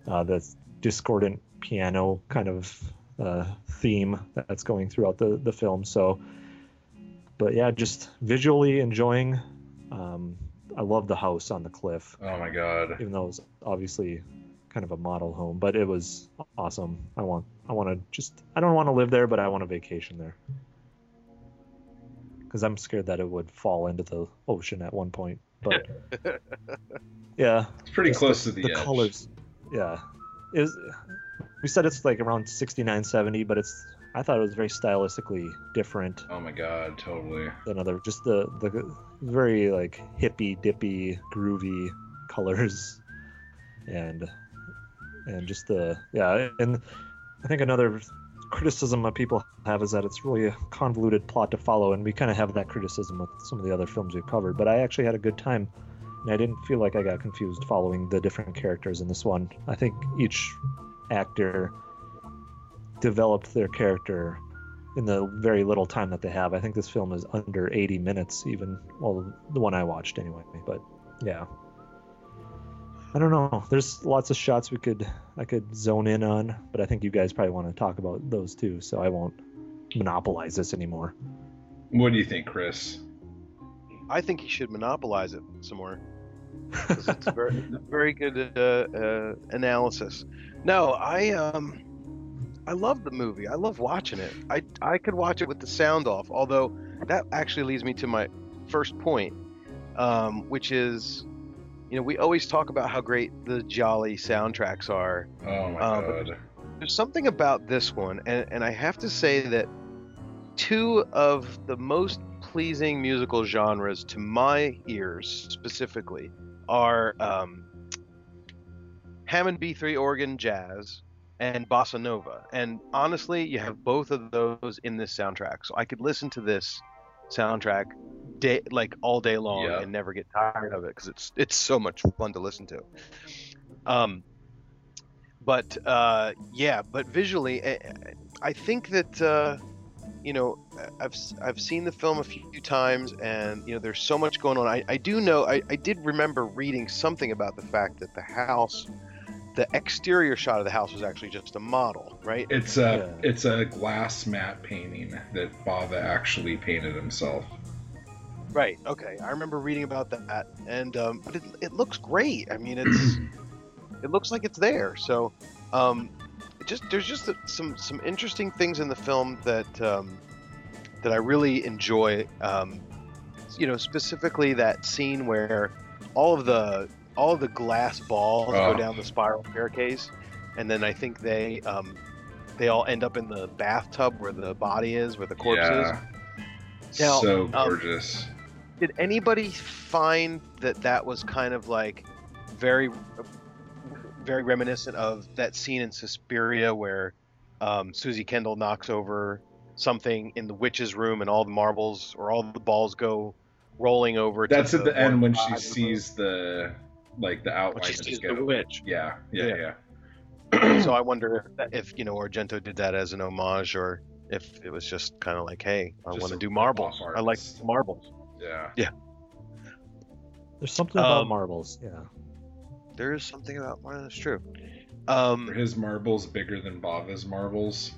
uh, the discordant piano kind of uh, theme that's going throughout the, the film. So, but yeah, just visually enjoying. Um, I love the house on the cliff, Oh my god. even though it's obviously kind of a model home, but it was awesome. I want, I want to just, I don't want to live there, but I want a vacation there. Because I'm scared that it would fall into the ocean at one point. But yeah, It's pretty just close to the, the edge. colors yeah is we said it's like around 69 70 but it's i thought it was very stylistically different Oh my god, totally. than other just the the very like hippy dippy groovy colors and and just the yeah and i think another criticism that people have is that it's really a convoluted plot to follow and we kind of have that criticism with some of the other films we've covered but i actually had a good time and I didn't feel like I got confused following the different characters in this one. I think each actor developed their character in the very little time that they have. I think this film is under 80 minutes, even well, the one I watched anyway. But yeah, I don't know. There's lots of shots we could I could zone in on, but I think you guys probably want to talk about those too, so I won't monopolize this anymore. What do you think, Chris? I think he should monopolize it some more. it's a very, very good uh, uh, analysis. No, I um, I love the movie. I love watching it. I I could watch it with the sound off. Although that actually leads me to my first point, um, which is, you know, we always talk about how great the giallo soundtracks are. Oh my Uh, god. There's something about this one, and, and I have to say that two of the most pleasing musical genres to my ears specifically are um, Hammond B3 organ jazz and bossa nova. And honestly, you have both of those in this soundtrack. So I could listen to this soundtrack day like all day long Yeah. and never get tired of it because it's it's so much fun to listen to. Um, but uh, yeah, but visually, I, I think that uh, you know I've I've seen the film a few times, and you know there's so much going on. I, I do know I, I did remember reading something about the fact that the house, the exterior shot of the house was actually just a model, right? It's a Yeah. it's a glass matte painting that Bava actually painted himself. Right. Okay. I remember reading about that, and um, but it, it looks great. I mean, it's it looks like it's there. So, um, just there's just some some interesting things in the film that um, that I really enjoy. Um, you know, specifically that scene where all of the all the glass balls Oh. go down the spiral staircase, and then I think they um, they all end up in the bathtub where the body is, where the corpse is. Now, so um, gorgeous. Did anybody find that that was kind of like very, very reminiscent of that scene in Suspiria where um, Suzy Kendall knocks over something in the witch's room and all the marbles or all the balls go rolling over? to That's at the end when she sees the like the outline. When she just the witch. Yeah, yeah, Yeah. yeah. so I wonder if, that- if you know Argento did that as an homage or if it was just kind of like, hey, I want to do rip-off marbles. I like artist. marbles. yeah. Yeah. There's something about Um, marbles, yeah. There is something about marbles. That's true. Are Um, his marbles bigger than Bava's marbles?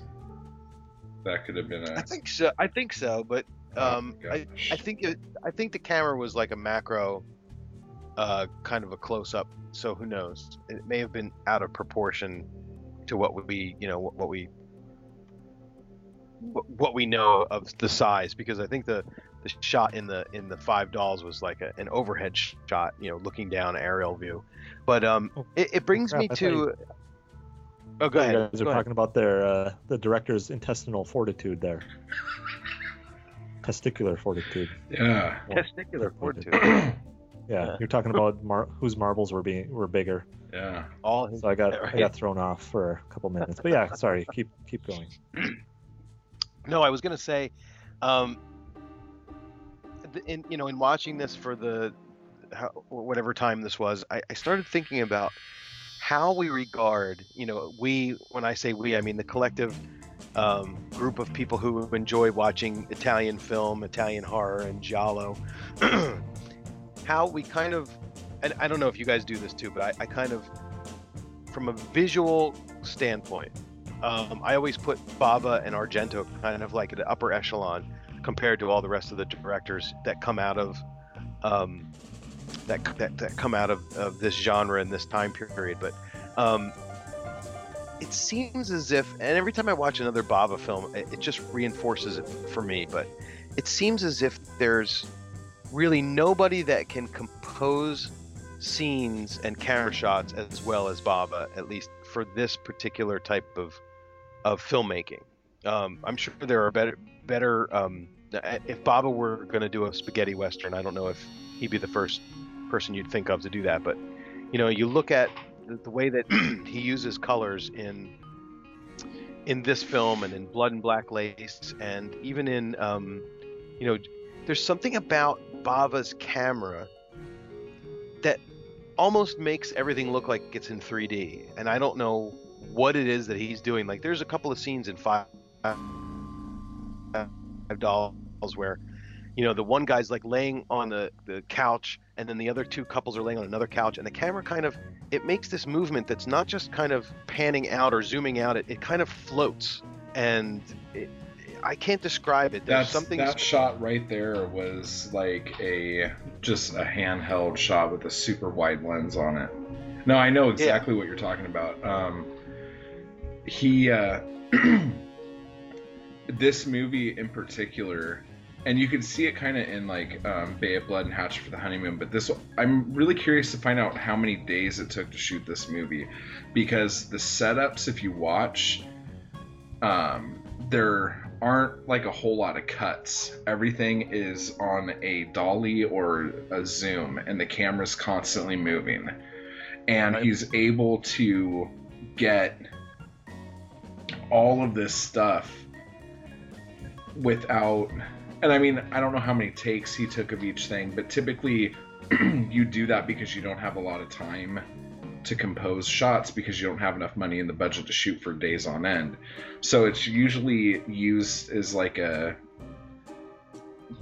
That could have been I a. think so. I think so, but Oh, um, I. I think it, I think the camera was like a macro, uh, kind of a close up. So who knows? It may have been out of proportion to what we, you know, what, what we, what, what we know of the size. Because I think the the shot in the in the five dolls was like a, an overhead shot, you know, looking down aerial view. But um, Oh, it, it brings crap, me I to. you- Oh, go You guys are Go ahead. talking about their uh, the director's intestinal fortitude there. Testicular fortitude. Yeah. Testicular fortitude. Yeah, Yeah. you're talking about mar- whose marbles were being were bigger. Yeah. All his So I got Yeah, I got thrown off for a couple minutes. But yeah, sorry. Keep keep going. No, I was gonna say, um, in you know in watching this for the how, whatever time this was, I, I started thinking about how we regard you know we when I say we I mean the collective um, group of people who enjoy watching Italian film, Italian horror, and giallo. how we kind of and I don't know if you guys do this too, but I, I kind of from a visual standpoint. Um, I always put Bava and Argento kind of like at the upper echelon compared to all the rest of the directors that come out of um, that, that that come out of, of this genre and this time period. But um, it seems as if, and every time I watch another Bava film, it, it just reinforces it for me. But it seems as if there's really nobody that can compose scenes and camera shots as well as Bava, at least for this particular type of of filmmaking. Um, I'm sure there are better better. Um, if Bava were going to do a spaghetti western, I don't know if he'd be the first person you'd think of to do that. But you know, you look at the, way that he uses colors in in this film and in Blood and Black Lace, and even in um, you know, there's something about Bava's camera that almost makes everything look like it's in 3D. And I don't know what it is that he's doing. Like there's a couple of scenes in five five dolls where you know the one guy's like laying on the, the couch and then the other two couples are laying on another couch and the camera kind of it makes this movement that's not just kind of panning out or zooming out it, it kind of floats and it, i can't describe it there's That's, something that shot right there was like a just a handheld shot with a super wide lens on it. No, I know exactly what you're talking about. Um, he, uh, this movie in particular, and you can see it kind of in like um, Bay of Blood and Hatchet for the Honeymoon. But this, I'm really curious to find out how many days it took to shoot this movie, because the setups, if you watch, um, there aren't like a whole lot of cuts. Everything is on a dolly or a zoom, and the camera's constantly moving. And he's able to get all of this stuff without. And I mean, I don't know how many takes he took of each thing, but typically you do that because you don't have a lot of time to compose shots because you don't have enough money in the budget to shoot for days on end. So it's usually used as like a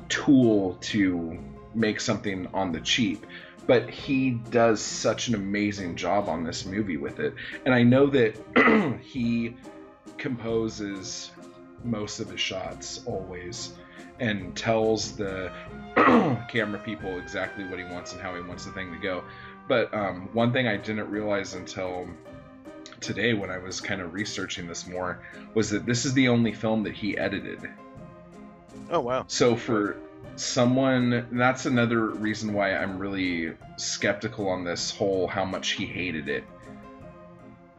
tool to make something on the cheap. But he does such an amazing job on this movie with it. And I know that he composes most of the shots always and tells the camera people exactly what he wants and how he wants the thing to go. But um, one thing I didn't realize until today when I was kind of researching this more was that this is the only film that he edited. oh wow So for someone, that's another reason why I'm really skeptical on this whole how much he hated it.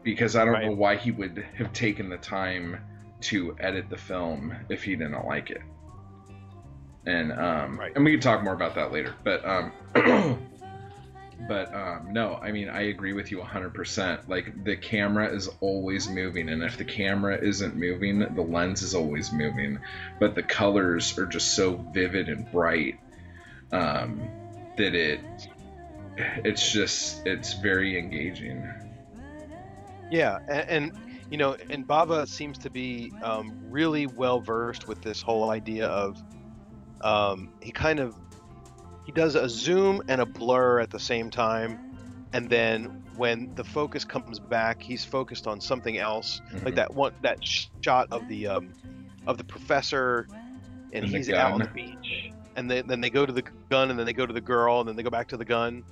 Because I don't Right. know why he would have taken the time to edit the film if he didn't like it. And um Right. and we can talk more about that later. But um but um no, I mean I agree with you 100%. Like the camera is always moving and if the camera isn't moving, the lens is always moving but the colors are just so vivid and bright um, that it it's just it's very engaging. Yeah, and, and you know, and Bava seems to be um, really well versed with this whole idea of um, he kind of he does a zoom and a blur at the same time, and then when the focus comes back, he's focused on something else, like Mhm. that one that sh- shot of the um, of the professor, and, And he's out on the beach, and then then they go to the gun, and then they go to the girl, and then they go back to the gun.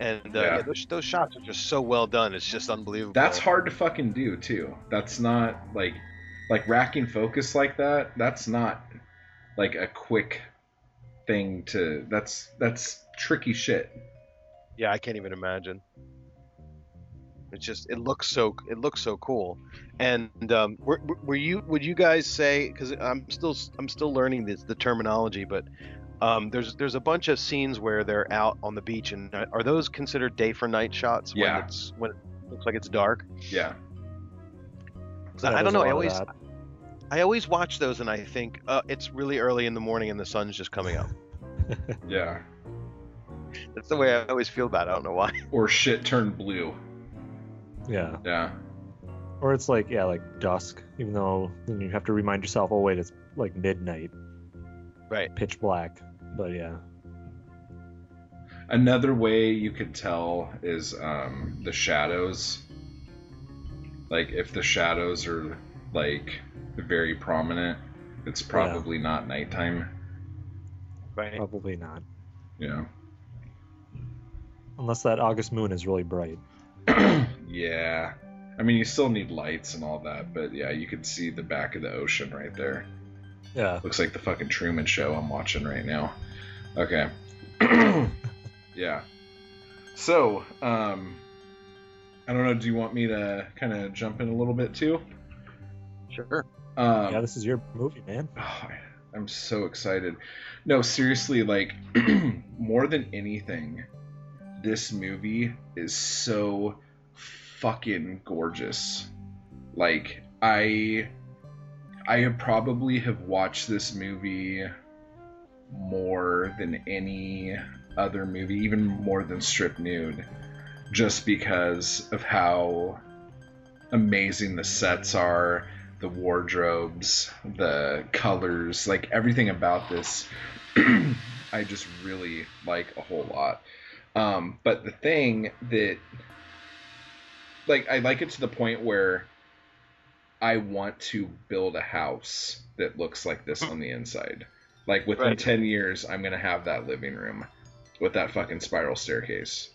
And uh, Yeah. yeah, those, those shots are just so well done. It's just unbelievable. That's hard to fucking do too. That's not like like racking focus like that. That's not like a quick thing to. That's that's tricky shit. Yeah, I can't even imagine. It's just it looks so it looks so cool. And um, were, were you would you guys say because I'm still I'm still learning this the terminology, but um, there's there's a bunch of scenes where they're out on the beach, and are those considered day for night shots when Yeah. it's when it looks like it's dark? Yeah, I, I don't know. I always. I always watch those and I think uh, it's really early in the morning and the sun's just coming up. Yeah. That's the way I always feel about it. I don't know why. Or shit turned blue. Yeah. Yeah. Or it's like yeah, like dusk. Even though then you have to remind yourself, oh wait, it's like midnight, Right. pitch black. But yeah, Another way you could tell is um, the shadows. Like if the shadows are like very prominent, it's probably not nighttime. Right. probably not. Yeah. Unless that August moon is really bright. yeah. I mean, you still need lights and all that, but yeah, you could see the back of the ocean right there. Yeah. Looks like the fucking Truman Show I'm watching right now. Okay. yeah. So, um, I don't know. Do you want me to kind of jump in a little bit too? Sure. Um, yeah, this is your movie, man. Oh, I'm so excited. No, seriously, like more than anything, this movie is so fucking gorgeous. Like I I have probably have watched this movie more than any other movie, even more than Strip Nude, just because of how amazing the sets are, the wardrobes, the colors, like everything about this, I just really like a whole lot. Um, but the thing that, like, I like it to the point where I want to build a house that looks like this on the inside. Like within Right. 10 years, I'm going to have that living room with that fucking spiral staircase.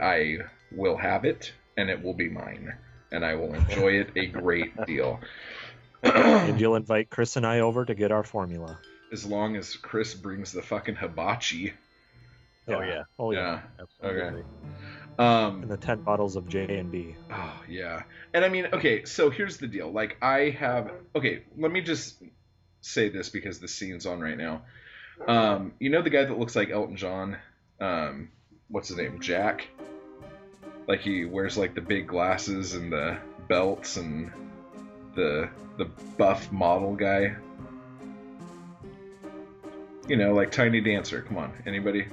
I will have it and it will be mine and I will enjoy it a great deal. and you'll invite Chris and I over to get our formula. as long as Chris brings the fucking hibachi. Oh, yeah. Oh yeah. Yeah. Absolutely. Um, And the ten bottles of J and B. Oh yeah. And I mean, okay, so here's the deal. Like I have okay, let me just say this because the scene's on right now. Um, you know the guy that looks like Elton John? Um, what's his name? Jack? Like he wears like the big glasses and the belts and the the buff model guy. You know, like Tiny Dancer. Come on, anybody?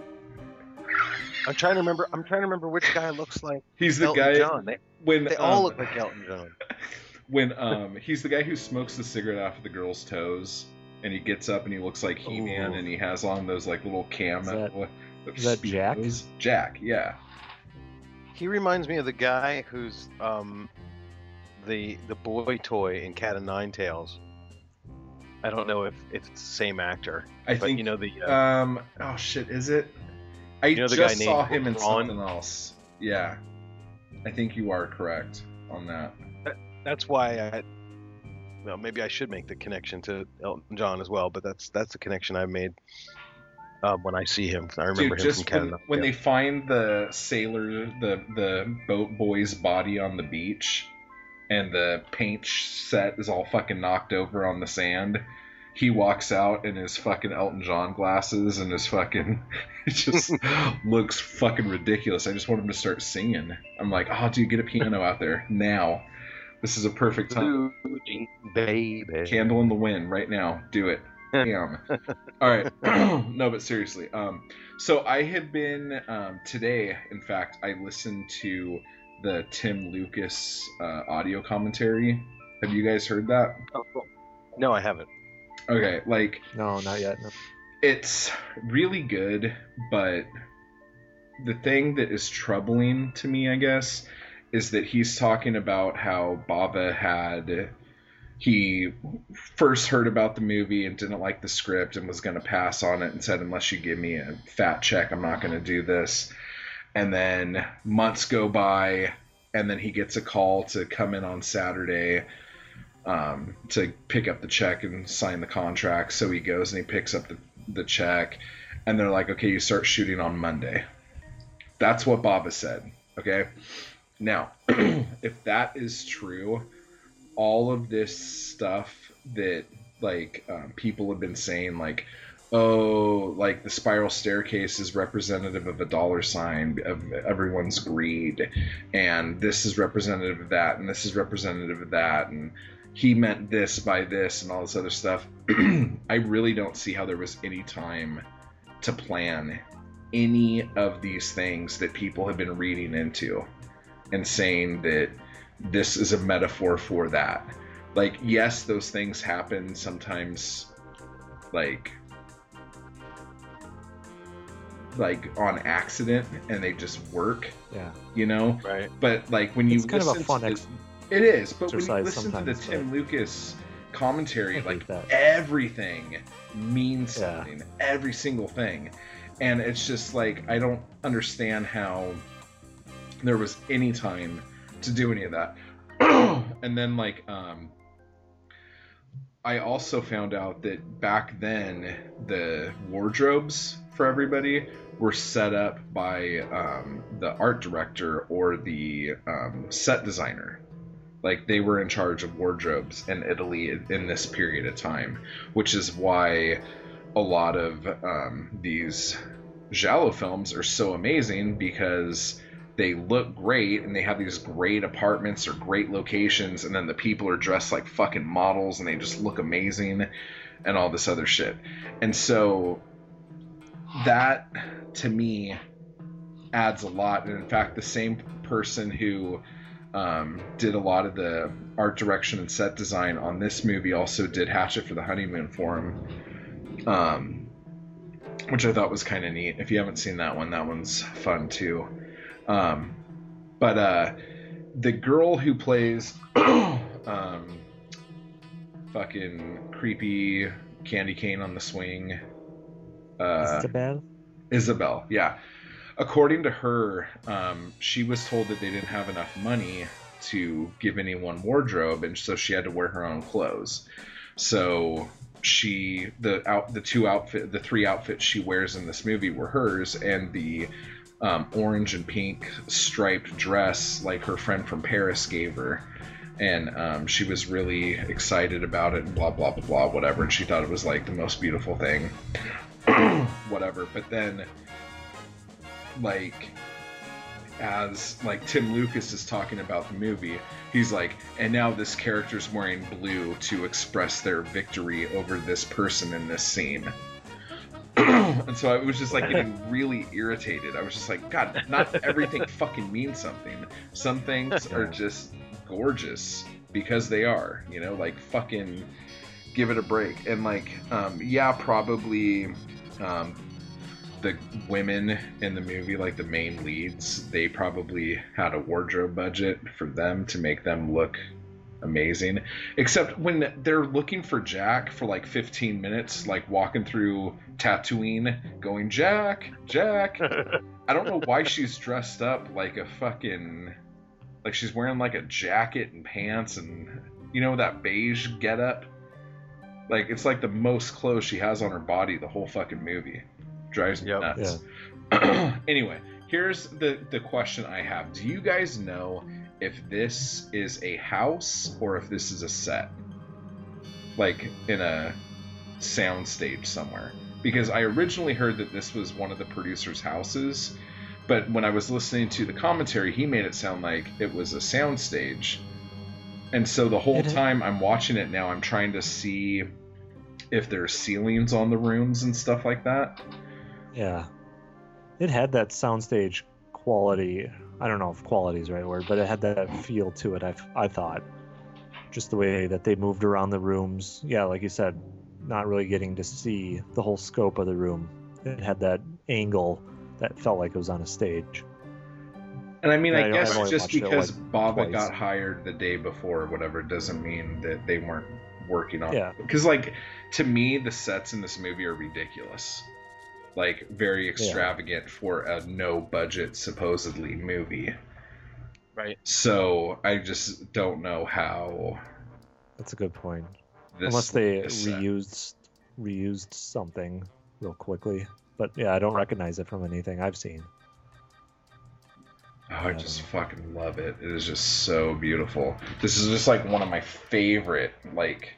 I'm trying to remember. I'm trying to remember which guy looks like He's the Elton guy John. They, when they all um, look like Elton John. when um he's the guy who smokes the cigarette off of the girl's toes and he gets up and he looks like He-Man Ooh. and he has on those like little cam Is that- what- is that Jack? Jack, yeah. He reminds me of the guy who's um, the the boy toy in Cat and Nine Tails. I don't know if, if it's the same actor, I but think you know the uh, um oh shit, is it? I know the guy just saw him in Ron? something else. Yeah. I think you are correct on that. that's why I. Well, maybe I should make the connection to Elton John as well, but that's that's the connection I've made um, when I see him. I remember Dude, him just from Canada. when, and Nine when they find the sailor, the the boat boy's body on the beach, and the paint set is all fucking knocked over on the sand, he walks out in his fucking Elton John glasses and his fucking, it just looks fucking ridiculous. I just want him to start singing. I'm like, oh, dude, get a piano out there now. This is a perfect time. Baby. Candle in the wind right now. Do it. Damn. All right. no, but seriously. Um, so I had been um, today. In fact, I listened to the Tim Lucas uh, audio commentary. Have you guys heard that? Oh, cool. No, I haven't. Okay, like No, not yet. No. it's really good, but the thing that is troubling to me, I guess, is that he's talking about how Bava had he first heard about the movie and didn't like the script and was going to pass on it and said unless you give me a fat check I'm not going to do this. And then months go by and then he gets a call to come in on Saturday um, to pick up the check and sign the contract. So he goes and he picks up the, the check, and they're like, okay, you start shooting on Monday. That's what Bava said. Okay. Now, if that is true, all of this stuff that like um, people have been saying, like, oh, like the spiral staircase is representative of a dollar sign of everyone's greed, and this is representative of that, and this is representative of that, and he meant this by this and all this other stuff. I really don't see how there was any time to plan any of these things that people have been reading into and saying that this is a metaphor for that. Like, yes, those things happen sometimes, like, like on accident, and they just work. Yeah. You know. Right. But like when you It's kind of listen a fun to ex- it is, but when you listen to the Tim Lucas commentary, like that. everything means Yeah. something, every single thing, and it's just like I don't understand how there was any time to do any of that. and then like um I also found out that back then the wardrobes for everybody were set up by um, the art director or the um, set designer. Like they were in charge of wardrobes in Italy in this period of time, which is why a lot of um, these Giallo films are so amazing because they look great and they have these great apartments or great locations, and then the people are dressed like fucking models and they just look amazing and all this other shit. And so that to me adds a lot. And in fact, the same person who um, did a lot of the art direction and set design on this movie also did Hatchet for the Honeymoon for him, um, which I thought was kind of neat. If you haven't seen that one, that one's fun too. Um, but uh, the girl who plays um, fucking creepy candy cane on the swing. Uh, Isabel? Isabel, yeah. According to her, um, she was told that they didn't have enough money to give anyone wardrobe, and so she had to wear her own clothes. So she the out the two outfit the three outfits she wears in this movie were hers, and the um, orange and pink striped dress like her friend from Paris gave her. And um, she was really excited about it, and blah blah blah blah whatever. And she thought it was like the most beautiful thing, whatever. But then like as like Tim Lucas is talking about the movie, he's like, and now this character's wearing blue to express their victory over this person in this scene. and so I was just like getting really irritated. I was just like, God, not everything fucking means something. Some things are just gorgeous because they are, you know, like fucking give it a break. And like, um, yeah, probably um, the women in the movie, like the main leads, they probably had a wardrobe budget for them to make them look amazing. Except when they're looking for Jack for like 15 minutes, like walking through Tatooine, going, Jack, Jack. I don't know why she's dressed up like a fucking. Like she's wearing like a jacket and pants and, you know, that beige getup. Like it's like the most clothes she has on her body the whole fucking movie. Drives me Yep. nuts. anyway, here's the the question I have. Do you guys know if this is a house or if this is a set? Like in a sound stage somewhere. Because I originally heard that this was one of the producers' houses, but when I was listening to the commentary, he made it sound like it was a soundstage. And so the whole It- time I'm watching it now, I'm trying to see if there's ceilings on the rooms and stuff like that. Yeah. It had that soundstage quality. I don't know if quality is the right word, but it had that feel to it, I, I thought. Just the way that they moved around the rooms. Yeah, like you said, not really getting to see the whole scope of the room. It had that angle that felt like it was on a stage. And I mean, Yeah, I I- guess I've just because like, Bava twice. got hired the day before or whatever doesn't mean that they weren't working on Yeah. it. Because, like, to me, the sets in this movie are ridiculous. Like, very extravagant for a no budget, supposedly, movie. Right. So I just don't know how That's a good point. Unless they this set- reused reused something real quickly. But yeah, I don't recognize it from anything I've seen. Oh, I just um, fucking love it. It is just so beautiful. This is just like one of my favorite like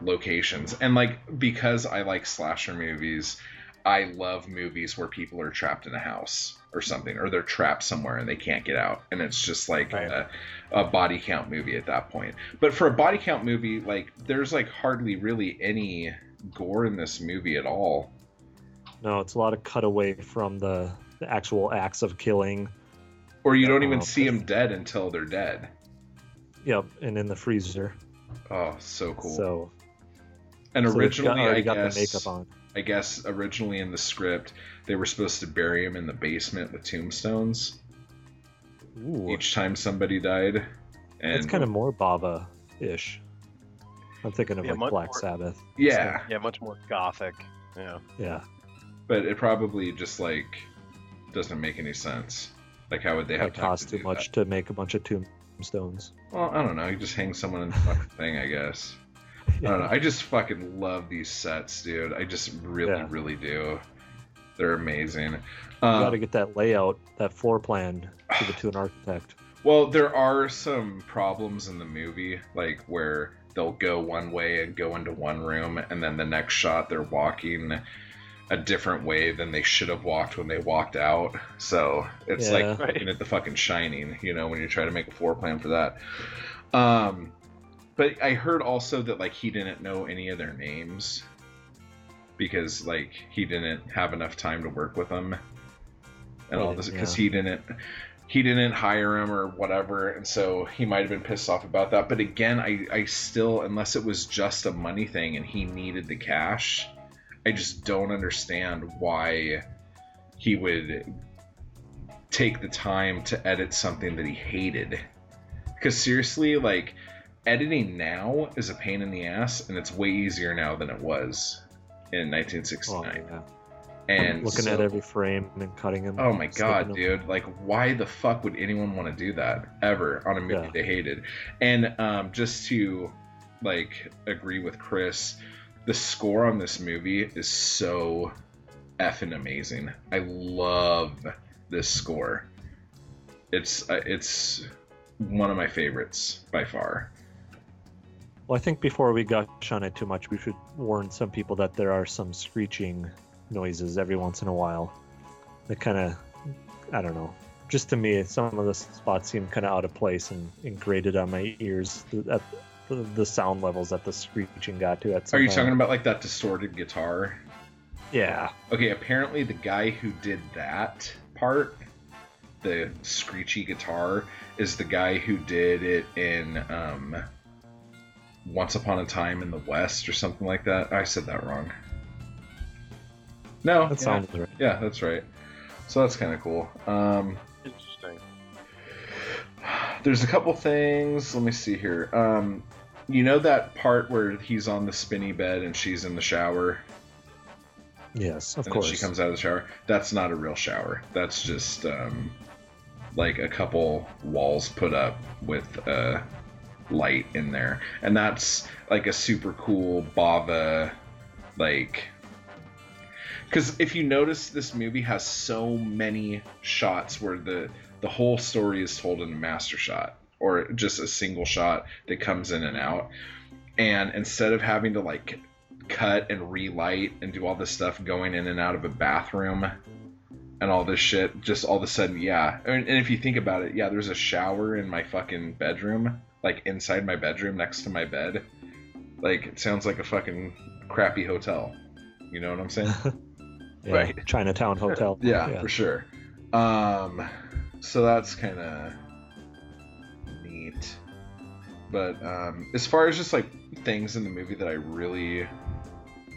locations. And like because I like slasher movies, I love movies where people are trapped in a house or something or they're trapped somewhere and they can't get out and it's just like a, a body count movie at that point. But for a body count movie, like there's like hardly really any gore in this movie at all. No, it's a lot of cut away from the, the actual acts of killing. Or you don't even Oh, see them dead until they're dead. Yep, and in the freezer. Oh, so cool. So and so originally, got, I got guess, the makeup on. I guess originally in the script, they were supposed to bury him in the basement with tombstones Ooh, each time somebody died. And it's kind of more Bava ish. I'm thinking of Yeah, like Black more- Sabbath. yeah, Yeah, much more gothic. Yeah. Yeah. but it probably just like doesn't make any sense. Like, how would they have It time costs to too do much to make a bunch of tombstones. Well, I don't know. You just hang someone in the fucking thing, I guess. I don't know. I just fucking love these sets, dude. I just really, Yeah. really do. They're amazing. You Um, got to get that layout, that floor plan, give it to an architect. Well, there are some problems in the movie, like where they'll go one way and go into one room, and then the next shot they're walking a different way than they should have walked when they walked out. So it's Yeah. like looking at the fucking Shining, you know, when you try to make a floor plan for that. Um, but I heard also that like he didn't know any of their names because like he didn't have enough time to work with them and all this because yeah. he didn't he didn't hire him or whatever and so he might have been pissed off about that but again i i still unless it was just a money thing and he needed the cash i just don't understand why he would take the time to edit something that he hated because seriously like editing now is a pain in the ass and it's way easier now than it was in Oh, 1969 yeah. and Looking at every frame and cutting them. Oh my god, dude! Like, why the fuck would anyone want to do that ever on a movie Yeah. they hated? And um, just to like agree with Chris, the score on this movie is so effing amazing. I love this score. It's uh, it's one of my favorites by far. Well, I think before we gush on it too much, we should warn some people that there are some screeching noises every once in a while. That kind of, I don't know. Just to me, some of the spots seem kind of out of place and, and grated on my ears at the, the sound levels that the screeching got to. At Are you time. talking about like that distorted guitar? Yeah. Okay, apparently the guy who did that part, the screechy guitar, is the guy who did it in um, Once Upon a Time in the West or something like that. I said that wrong. No, That yeah, sounds right. yeah, that's right. So that's kind of cool. Um, Interesting. there's a couple things. Let me see here. Um, you know that part where he's on the spinny bed and she's in the shower? Yes, of and course. then she comes out of the shower. That's not a real shower. That's just um, like a couple walls put up with uh, light in there, and that's like a super cool Bava like. Because if you notice, this movie has so many shots where the the whole story is told in a master shot or just a single shot that comes in and out, and instead of having to like cut and relight and do all this stuff going in and out of a bathroom and all this shit just all of a sudden yeah. And, and if you think about it yeah there's a shower in my fucking bedroom like inside my bedroom next to my bed like it sounds like a fucking crappy hotel. You know what i'm saying? Yeah, Right. Chinatown Hotel. yeah, for sure. Um so that's kind of neat. But um as far as just like things in the movie that i really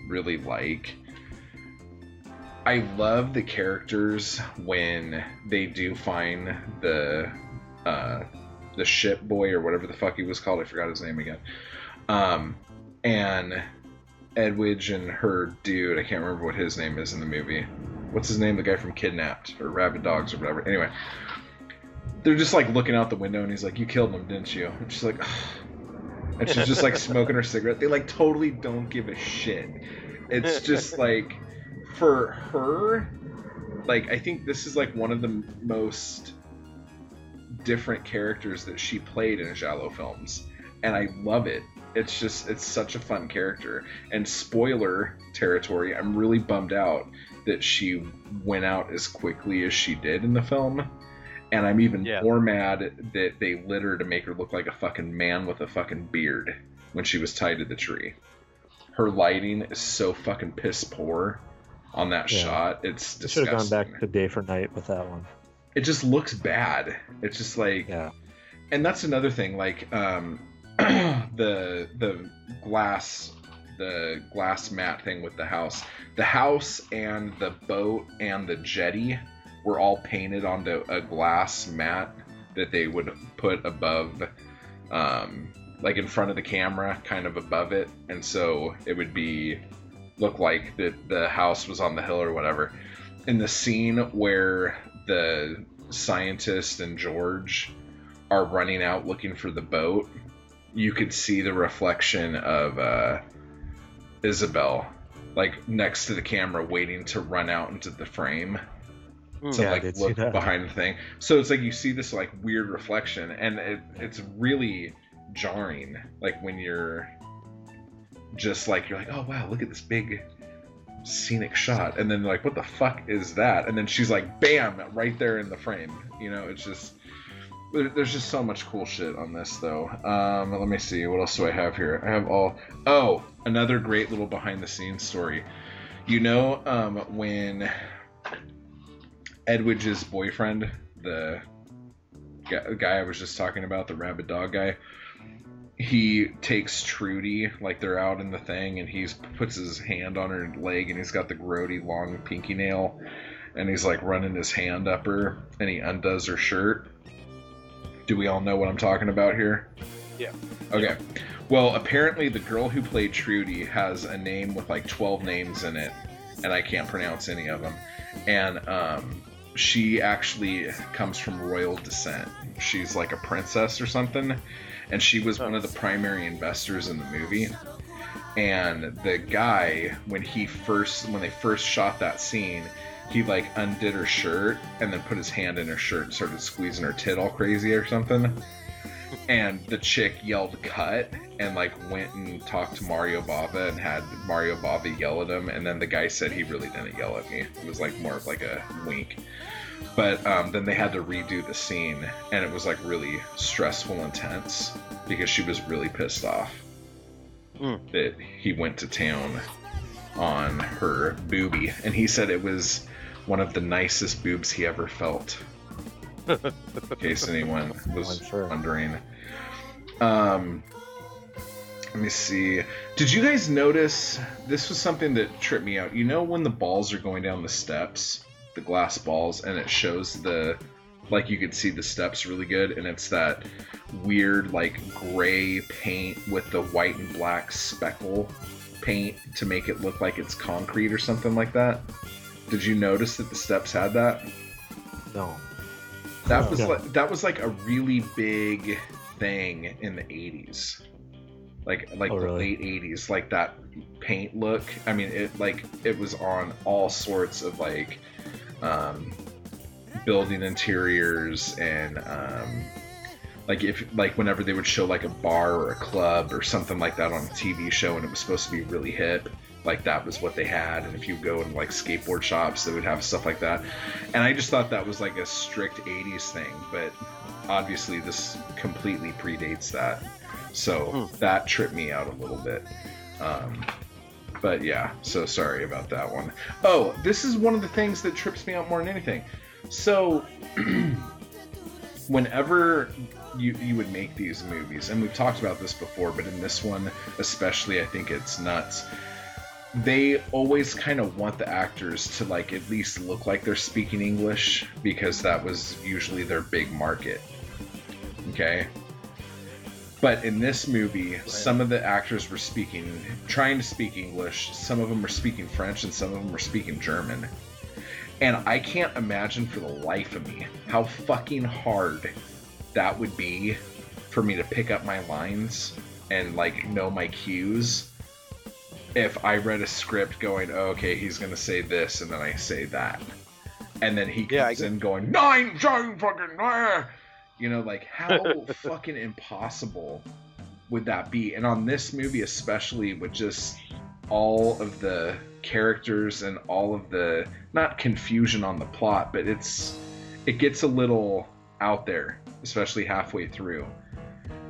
really like i love the characters when they do find the uh the ship boy or whatever the fuck he was called i forgot his name again. Um and Edwige and her dude i can't remember what his name is in the movie. What's his name? The guy from kidnapped or rabid dogs or whatever. Anyway they're just like looking out the window and he's like you killed him didn't you? And she's like and she's just like smoking her cigarette. They like totally don't give a shit. It's just like for her like i think this is like one of the most different characters that she played in Giallo films and i love it it's just it's such a fun character and spoiler territory i'm really bummed out that she went out as quickly as she did in the film and i'm even Yeah. more mad that they lit her to make her look like a fucking man with a fucking beard when she was tied to the tree her lighting is so fucking piss poor on that Yeah. shot. It's They should have gone back to day for night with that one. It just looks bad. It's just like Yeah. and that's another thing like um the the glass the glass mat thing with the house the house and the boat and the jetty were all painted onto a glass mat that they would put above um like in front of the camera kind of above it and so it would be look like the the house was on the hill or whatever in the scene where the scientist and george are running out looking for the boat, you could see the reflection of uh, Isabel, like next to the camera, waiting to run out into the frame Hmm. to Yeah, like look behind the thing. So it's like you see this like weird reflection, and it, it's really jarring. Like when you're just like you're like, oh wow, look at this big scenic shot, and then like, what the fuck is that? And then she's like, bam, right there in the frame. You know, it's just there- there's just so much cool shit on this though. Um, let me see, what else do I have here? I have all. Oh, another great little behind the scenes story. You know, um, when Edwige's boyfriend, the guy I was just talking about, the rabid dog guy, he takes Trudy, like they're out in the thing, and he's puts his hand on her leg, and he's got the grody long pinky nail, and he's like running his hand up her, and he undoes her shirt. Do we all know what I'm talking about here? Yeah. Okay. Well, apparently the girl who played Trudy has a name with like 12 names in it, and I can't pronounce any of them. And um, she actually comes from royal descent. She's like a princess or something, and she was oh. one of the primary investors in the movie. And the guy, when he first, when they first shot that scene, he like undid her shirt and then put his hand in her shirt and started squeezing her tit all crazy or something. And the chick yelled cut and like went and talked to Mario Bava and had Mario Bava yell at him. And then the guy said he really didn't yell at me. It was like more of like a wink. But um, then they had to redo the scene and it was like really stressful and tense because she was really pissed off Mm. that he went to town on her boobie. And he said it was one of the nicest boobs he ever felt. In case anyone was sure. wondering. Um, let me see. Did you guys notice this was something that tripped me out? You know when the balls are going down the steps, the glass balls, and it shows the like you could see the steps really good, and it's that weird like gray paint with the white and black speckle paint to make it look like it's concrete or something like that. Did you notice that the steps had that? No. That Oh. was Yeah. like that was like a really big thing in the 80s. Like like Oh, the really? late 80s, like that paint look. I mean, it like it was on all sorts of like um building interiors and um like if like whenever they would show like a bar or a club or something like that on a TV show and it was supposed to be really hip, like that was what they had. And if you go in like skateboard shops, they would have stuff like that. And I just thought that was like a strict 80s thing, but obviously this completely predates that. So that tripped me out a little bit. Um, but yeah, so sorry about that one. Oh, this is one of the things that trips me out more than anything. So, whenever you you would make these movies, and we've talked about this before, but in this one especially, I think it's nuts. They always kind of want the actors to like at least look like they're speaking English because that was usually their big market. Okay. But in this movie, some of the actors were speaking, trying to speak English. Some of them were speaking French, and some of them were speaking German. And I can't imagine for the life of me how fucking hard that would be for me to pick up my lines and like know my cues if I read a script going, oh, okay, he's gonna say this, and then I say that, and then he Yeah, comes in going nine, nine, fucking, ah!" You know, like how fucking impossible would that be? And on this movie, especially with just all of the characters and all of the not confusion on the plot, but it's it gets a little out there, especially halfway through.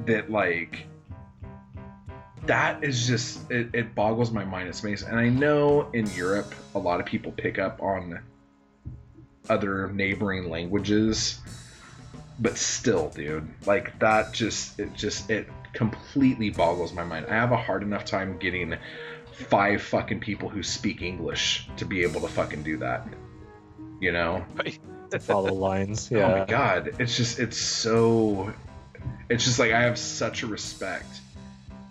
That like that is just it, it boggles my mind. It's amazing, and I know in Europe a lot of people pick up on other neighboring languages, but still, dude, like that just it just it completely boggles my mind. I have a hard enough time getting five fucking people who speak English to be able to fucking do that. You know? To follow lines. Oh yeah. Oh Yeah. my god, it's just it's so it's just like I have such a respect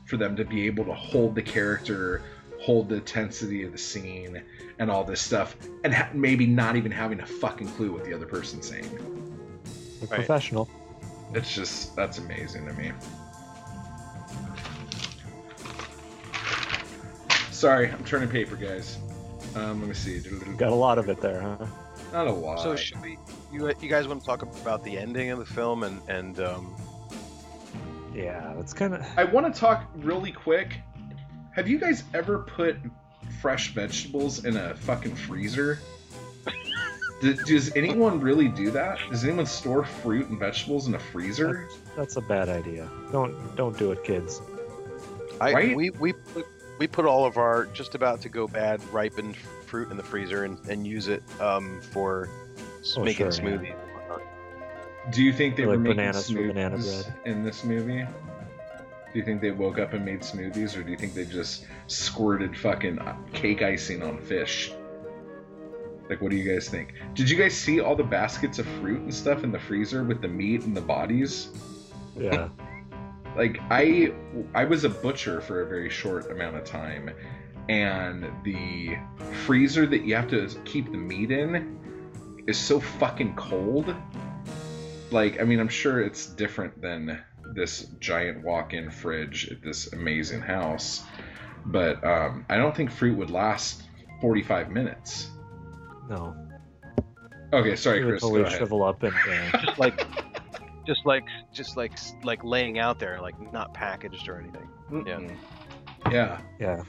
for them to be able to hold the character, hold the intensity of the scene and all this stuff and ha- maybe not even having a fucking clue what the other person's saying. They're Right. Professional. It's just that's amazing to me. Sorry, I'm turning paper, guys. Um, let me see. Got a lot of it there, huh? Not a lot. So should we? You you guys want to talk about the ending of the film and and um, Yeah, it's kind of. I want to talk really quick. Have you guys ever put fresh vegetables in a fucking freezer? D- does anyone really do that? Does anyone store fruit and vegetables in a freezer? That's a bad idea. Don't don't do it, kids. I Right? we we put, we put all of our just about to go bad ripened fruit in the freezer and, and use it um, for Oh, making sure, smoothies. and whatnot. Do you think they Like were making bananas for banana smoothies bread. in this movie? Do you think they woke up and made smoothies, or do you think they just squirted fucking cake icing on fish? Like, what do you guys think? Did you guys see all the baskets of fruit and stuff in the freezer with the meat and the bodies? Yeah. like I I was a butcher for a very short amount of time and the freezer that you have to keep the meat in is so fucking cold. Like I mean I'm sure it's different than this giant walk-in fridge at this amazing house, but um, I don't think fruit would last 45 minutes. No. Okay, sorry It would Chris, go totally ahead. shrivel up and. Uh, Just like just like just like like laying out there, like not packaged or anything. Yeah. Mm-mm. Yeah. yeah.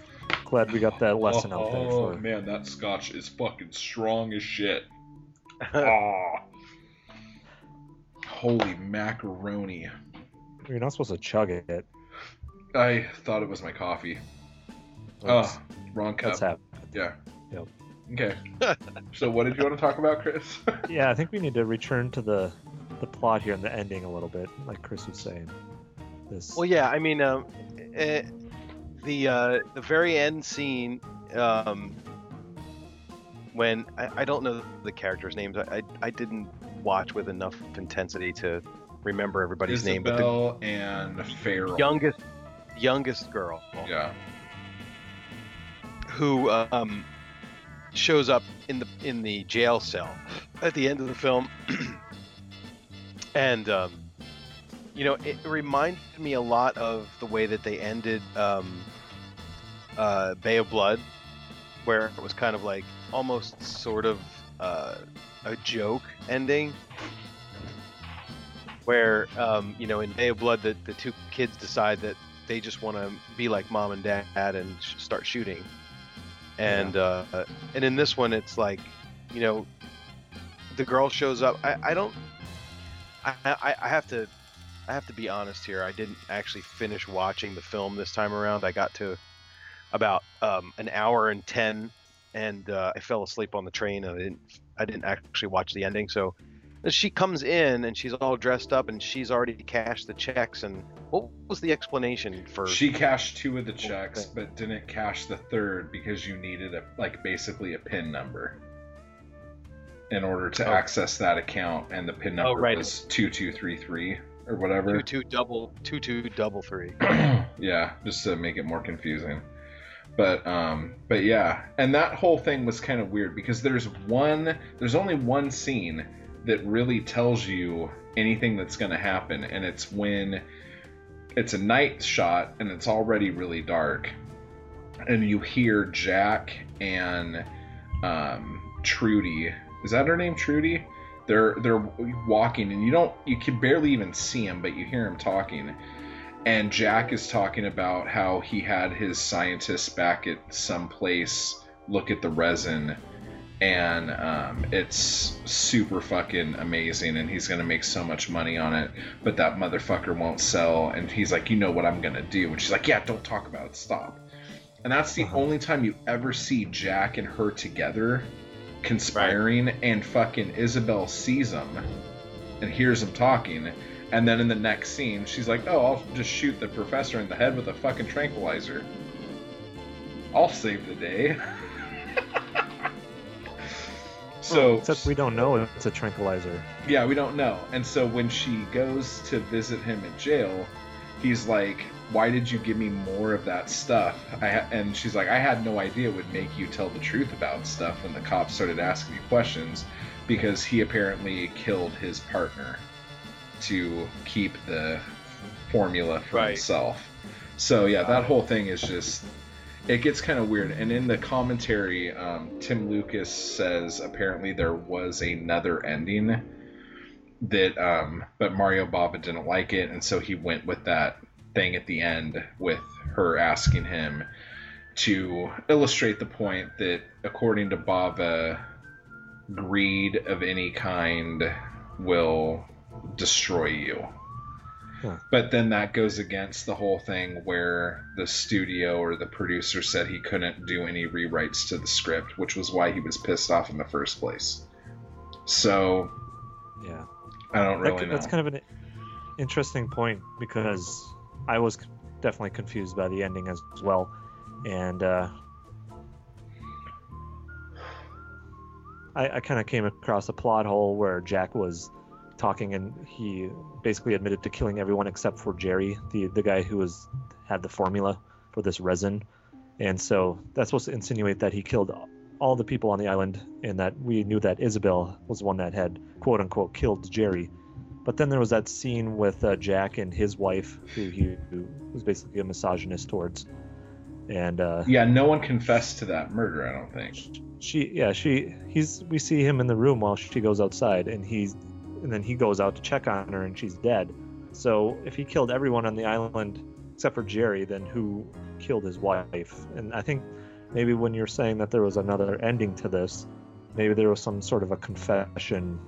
Glad we got that lesson out there Oh for. man, that scotch is fucking strong as shit. oh. Holy macaroni. You're not supposed to chug it. I thought it was my coffee. That's, Oh, wrong cup. that's hap- Yeah. Yep. Okay. so what did you want to talk about, Chris? Yeah, I think we need to return to the the plot here and the ending a little bit, like Chris was saying. This. Well, yeah, I mean, um, eh, the uh, the very end scene, um, when I, I don't know the characters' names, I, I I didn't watch with enough intensity to remember everybody's name, but the Isabel and Farrell. youngest youngest girl Yeah. who um, shows up in the in the jail cell at the end of the film, and um, you know it reminded me a lot of the way that they ended um, uh, Bay of Blood, where it was kind of like almost sort of uh, a joke ending. Where um, you know in Bay of Blood, the, the two kids decide that they just want to be like mom and dad and start shooting and uh, and in this one it's like you know the girl shows up. I, I don't I, I i have to i have to be honest here. I didn't actually finish watching the film this time around. I got to about um, an hour and 10 and uh, i fell asleep on the train and i didn't i didn't actually watch the ending. So she comes in and she's all dressed up and she's already cashed the checks and what was the explanation for She cashed two of the checks, but didn't cash the third because you needed a like basically a PIN number in order to Oh. access that account, and the PIN number right. was two two three three or whatever. two two double two two double three yeah, just to make it more confusing. But um, but yeah, and that whole thing was kind of weird because there's one, there's only one scene that really tells you anything that's going to happen, and it's when it's a night shot and it's already really dark, and you hear Jack and um, Trudy. Is that her name, Trudy? They're they're walking, and you don't you can barely even see him, but you hear him talking and Jack is talking about how he had his scientists back at some place look at the resin and um, it's super fucking amazing and he's gonna make so much money on it but that motherfucker won't sell and he's like you know what i'm gonna do and she's like yeah don't talk about it stop. And that's the Uh-huh. only time you ever see jack and her together conspiring and fucking isabel sees them and hears them talking and then in the next scene she's like oh i'll just shoot the professor in the head with a fucking tranquilizer. I'll save the day so Except we don't know it's a tranquilizer. yeah, we don't know. And so when she goes to visit him in jail, he's like, "Why did you give me more of that stuff?" I ha-, and she's like, "I had no idea it would make you tell the truth about stuff." When the cops started asking me questions, because he apparently killed his partner to keep the formula for Right. himself. So yeah, that whole thing is just it gets kind of weird. And in the commentary, um, Tim Lucas says apparently there was another ending that, um, but Mario Bava didn't like it, and so he went with that thing at the end with her asking him to illustrate the point that, according to Bava, greed of any kind will destroy you. Huh. But then that goes against the whole thing where the studio or the producer said he couldn't do any rewrites to the script, which was why he was pissed off in the first place. So Yeah. I don't really c- know. That's kind of an interesting point because I was definitely confused by the ending as well, and uh, I, I kind of came across a plot hole where Jack was talking and he basically admitted to killing everyone except for Jerry, the the guy who was had the formula for this resin, and so that's supposed to insinuate that he killed all the people on the island, and that we knew that Isabel was the one that had quote unquote killed Jerry. But then there was that scene with uh, Jack and his wife, who he who was basically a misogynist towards, and uh, yeah, no one confessed to that murder, I don't think. she yeah she he's we see him in the room while she goes outside, and he's and then he goes out to check on her, and she's dead. So if he killed everyone on the island except for Jerry, then who killed his wife? And I think maybe when you're saying that there was another ending to this, maybe there was some sort of a confession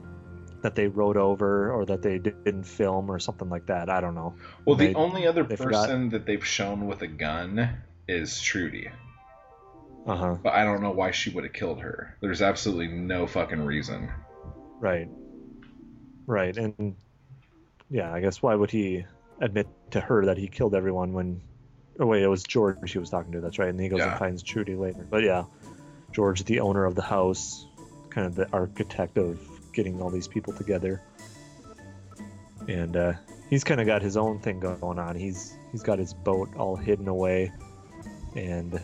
that they wrote over or that they didn't film or something like that. I don't know. Well, the They- only other they forgot. person that they've shown with a gun is Trudy. Uh huh. But I don't know why she would have killed her. There's absolutely no fucking reason. Right. Right. And yeah, I guess why would he admit to her that he killed everyone when oh wait, it was George she was talking to, that's right. And he goes Yeah. and finds Trudy later. But yeah. George, the owner of the house, kind of the architect of getting all these people together. And uh, he's kind of got his own thing going on. He's he's got his boat all hidden away, and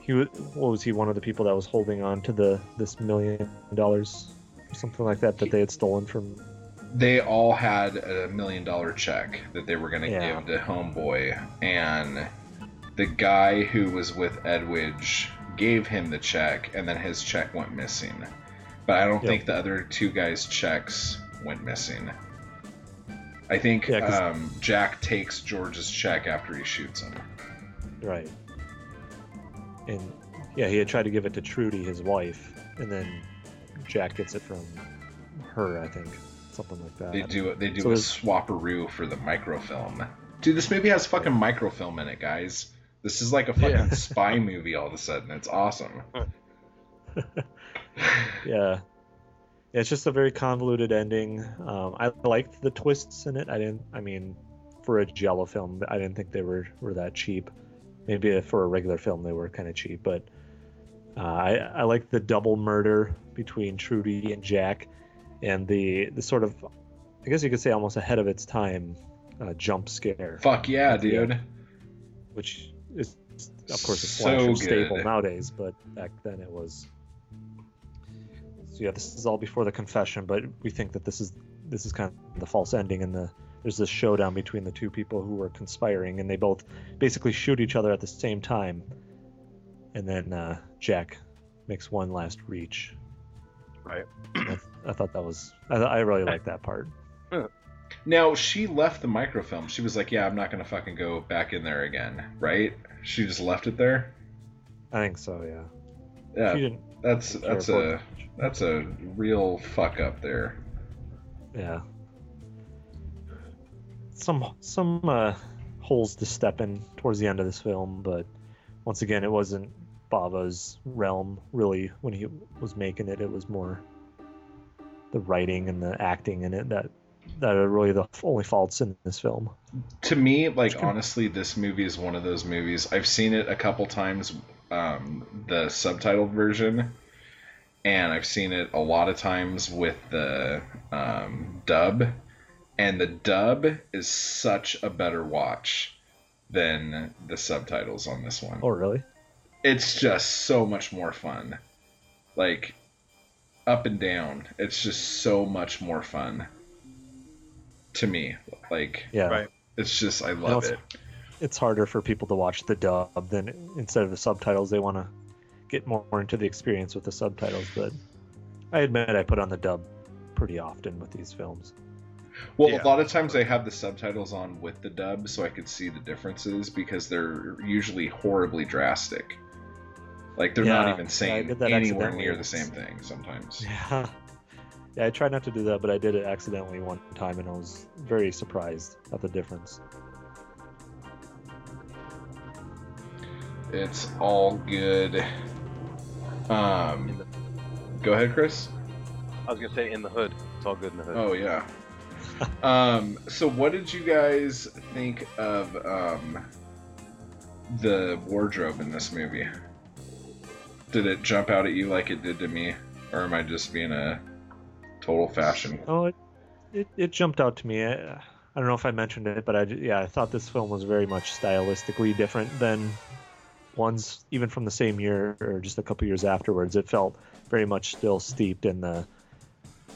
he was what was he one of the people that was holding on to the this million dollars something like that that they had stolen from They all had a million dollar check that they were going to Yeah. give to Homeboy, and the guy who was with Edwige gave him the check, and then his check went missing. But I don't Yep. think the other two guys' checks went missing. I think Yeah, um, Jack takes George's check after he shoots him. right and yeah he had tried to give it to Trudy his wife and then Jack gets it from her I think something like that They do they do So a there's- swapperoo for the microfilm. Dude, this movie has fucking microfilm in it, guys. This is like a fucking Yeah. spy movie all of a sudden. It's awesome. yeah yeah it's just a very convoluted ending um, i liked the twists in it i didn't i mean for a giallo film i didn't think they were were that cheap maybe for a regular film they were kind of cheap but uh, i i liked the double murder between trudy and jack and the the sort of i guess you could say almost ahead of its time uh, jump scare Fuck yeah, the end. dude. which is of course a So slasher staple nowadays, but back then it was. So yeah, this is all before the confession, but we think that this is this is kind of the false ending, and the there's this showdown between the two people who were conspiring, and they both basically shoot each other at the same time, and then uh, Jack makes one last reach. Right. I, I thought that was I, I really liked that part. Now she left the microfilm. She was like, "Yeah, I'm not gonna fucking go back in there again." Right? She just left it there. I think so, yeah. Yeah. She didn't That's that's a that's a real fuck up there. Yeah. Some some uh, holes to step in towards the end of this film, but once again, it wasn't Bava's realm really when he was making it. It was more the writing and the acting in it that that are really the only faults in this film. To me, like honestly, this movie is one of those movies. I've seen it a couple times, um, the subtitled version, and I've seen it a lot of times with the um, dub. And the dub is such a better watch than the subtitles on this one. Oh, really? It's just so much more fun. Like, up and down. It's just so much more fun to me. Like, Yeah. Right. it's just, I love it's- it. It's harder for people to watch the dub than instead of the subtitles. They want to get more into the experience with the subtitles, but I admit I put on the dub pretty often with these films. Well, Yeah. a lot of times I have the subtitles on with the dub so I could see the differences because they're usually horribly drastic. Like they're not even yeah, I saying did that anywhere near the same thing sometimes. Yeah. Yeah, I tried not to do that, but I did it accidentally one time, and I was very surprised at the difference. It's all good. Um, go ahead, Chris. I was gonna say in the hood. It's all good in the hood. Oh yeah. um, so what did you guys think of um, the wardrobe in this movie? Did it jump out at you like it did to me, or am I just being a total fashion? Oh, it, it, it jumped out to me. I, I don't know if I mentioned it, but I yeah I thought this film was very much stylistically different than ones even from the same year or just a couple years afterwards. It felt very much still steeped in the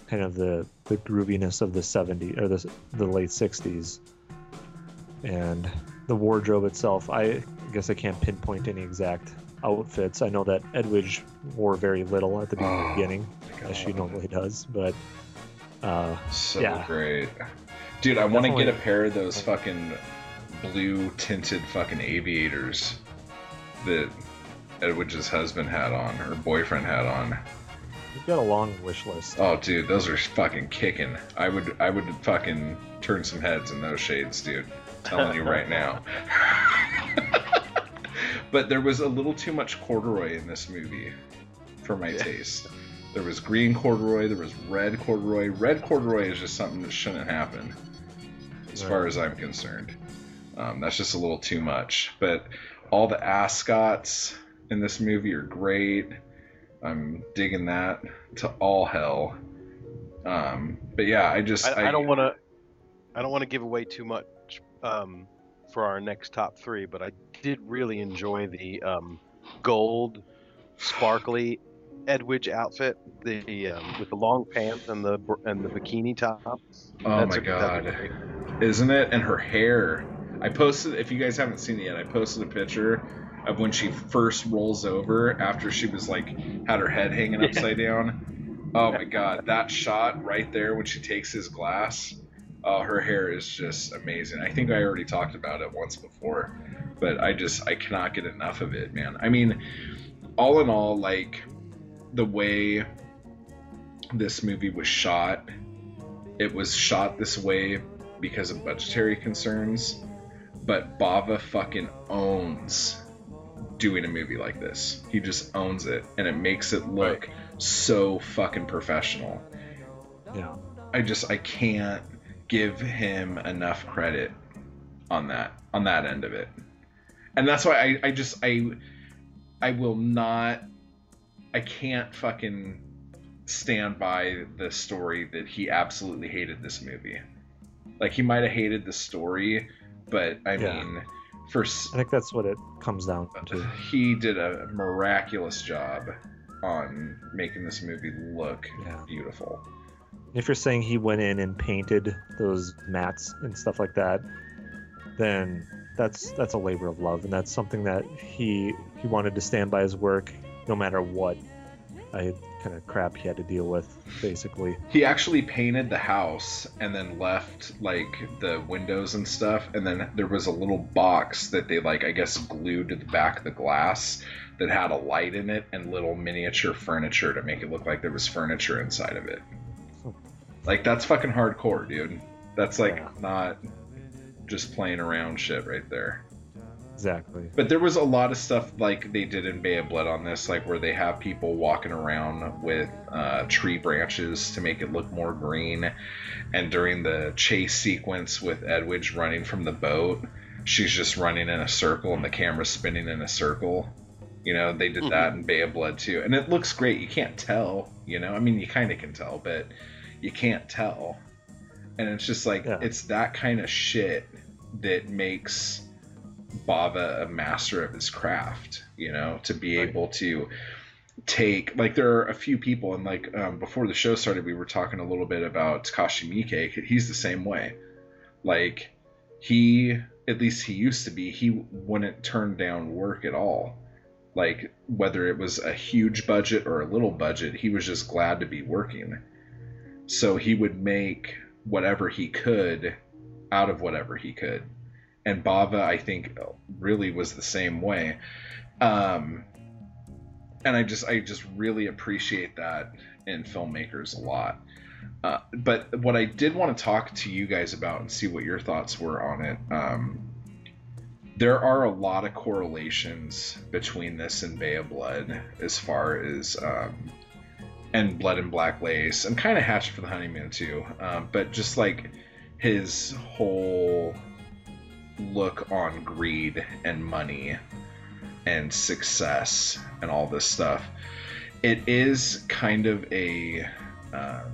kind of the the grooviness of the 70s or the the late 60s, and the wardrobe itself. I guess I can't pinpoint any exact outfits. I know that Edwige wore very little at the Oh, beginning, as she normally does, but. Uh, So Yeah. great. Dude, I want to get a pair of those fucking blue tinted fucking aviators that Edwige's husband had on, or boyfriend had on. You've got a long wish list. Oh, dude, those are fucking kicking. I would, I would fucking turn some heads in those shades, dude. telling you right now. but there was a little too much corduroy in this movie for my taste. There was green corduroy, there was red corduroy. Red corduroy is just something that shouldn't happen, as far as I'm concerned. Um, that's just a little too much. But all the ascots in this movie are great. I'm digging that to all hell. Um, but yeah, I just I, I don't want to. I don't want to give away too much um, for our next top three, but I did really enjoy the um, gold, sparkly Edwige outfit, the um, with the long pants and the and the bikini top. Oh That's my a- god. Isn't it? And her hair. I posted if you guys haven't seen it yet, I posted a picture of when she first rolls over after she was like had her head hanging upside down. Oh my god, that shot right there when she takes his glass. Oh, her hair is just amazing. I think I already talked about it once before, but I just I cannot get enough of it, man. I mean, all in all, like the way this movie was shot, it was shot this way because of budgetary concerns, but Bava fucking owns doing a movie like this. He just owns it, and it makes it look so fucking professional. Yeah. I just I can't give him enough credit on that on that end of it. And that's why I, I just I I will not I can't fucking stand by the story that he absolutely hated this movie. Like he might have hated the story, but I Yeah. mean for I think that's what it comes down uh, to. he did a miraculous job on making this movie look Yeah. beautiful. If you're saying he went in and painted those mats and stuff like that, then that's that's a labor of love, and that's something that he he wanted to stand by his work no matter what. I kind of crap he had to deal with, basically. He actually painted the house and then left like the windows and stuff, and then there was a little box that they like I guess glued to the back of the glass that had a light in it and little miniature furniture to make it look like there was furniture inside of it. Oh. Like that's fucking hardcore, dude. That's like Yeah. not just playing around shit right there. Exactly. But there was a lot of stuff like they did in Bay of Blood on this, like where they have people walking around with uh, tree branches to make it look more green. And during the chase sequence with Edwige running from the boat, she's just running in a circle and the camera's spinning in a circle. You know, they did that in Bay of Blood too. And it looks great. You can't tell, you know? I mean, you kind of can tell, but you can't tell. And it's just like, Yeah. it's that kind of shit that makes Bava a master of his craft, you know, to be Right. able to take like there are a few people and like um, before the show started we were talking a little bit about Takashi Miike he's the same way. Like he at least he used to be he wouldn't turn down work at all. Like whether it was a huge budget or a little budget he was just glad to be working. So he would make whatever he could out of whatever he could and Bava I think really was the same way um and I just I just really appreciate that in filmmakers a lot. Uh, but what I did want to talk to you guys about and see what your thoughts were on it. Um, there are a lot of correlations between this and Bay of Blood as far as um, and Blood and Black Lace and kind of Hatchet for the Honeymoon too. Um, but just like his whole look on greed and money and success and all this stuff. It is kind of a um,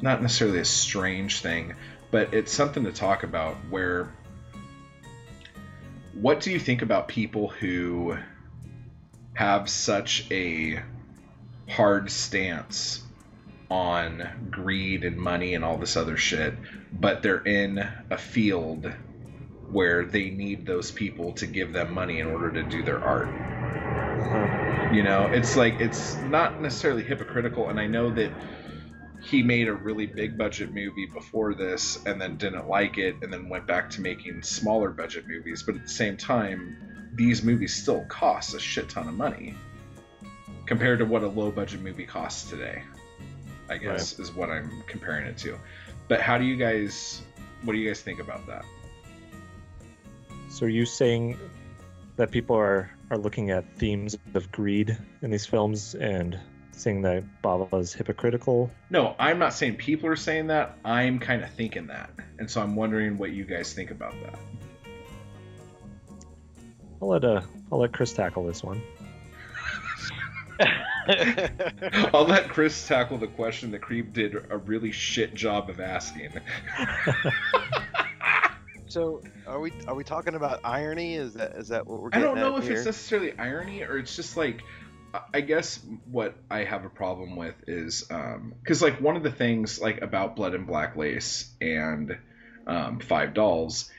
not necessarily a strange thing, but it's something to talk about. Where what do you think about people who have such a hard stance on greed and money and all this other shit, but they're in a field where they need those people to give them money in order to do their art. Uh, You know, it's like it's not necessarily hypocritical, and I know that he made a really big budget movie before this and then didn't like it and then went back to making smaller budget movies, but at the same time, these movies still cost a shit ton of money compared to what a low budget movie costs today. I guess is what I'm comparing it to. But how do you guys what do you guys think about that? so are you saying that people are, are looking at themes of greed in these films and saying that Bava is hypocritical? No, I'm not saying people are saying that. I'm kind of thinking that. And so I'm wondering what you guys think about that. I'll let uh, I'll let Chris tackle this one. I'll let Chris tackle the question that Creep did a really shit job of asking. so, are we are we talking about irony? Is that is that what we're I don't know if here? it's necessarily irony or it's just like I- guess what I have a problem with is because like one of the things like about Blood and Black Lace and um, Five Dolls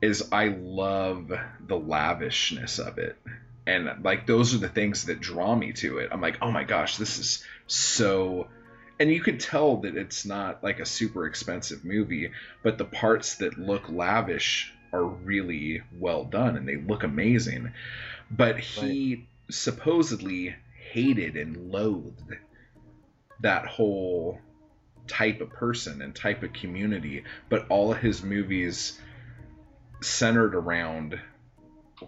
is I love the lavishness of it and like those are the things that draw me to it. I'm like, oh my gosh, this is so. And you could tell that it's not like a super expensive movie, but the parts that look lavish are really well done and they look amazing. But he supposedly hated and loathed that whole type of person and type of community, but all of his movies centered around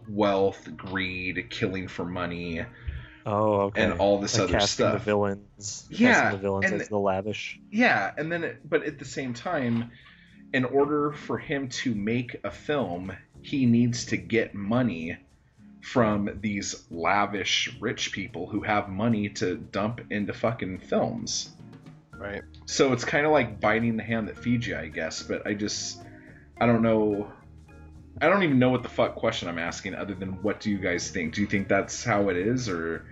wealth, greed, killing for money, Oh, okay. and all this Like other casting the villains. Yeah, casting the villains and- as the lavish. Yeah, and then it, but at the same time, in order for him to make a film, he needs to get money from these lavish rich people who have money to dump into fucking films. right. So it's kind of like biting the hand that feeds you, I guess. But I just, I don't know. I don't even know what the fuck question I'm asking, other than what do you guys think? Do you think that's how it is, or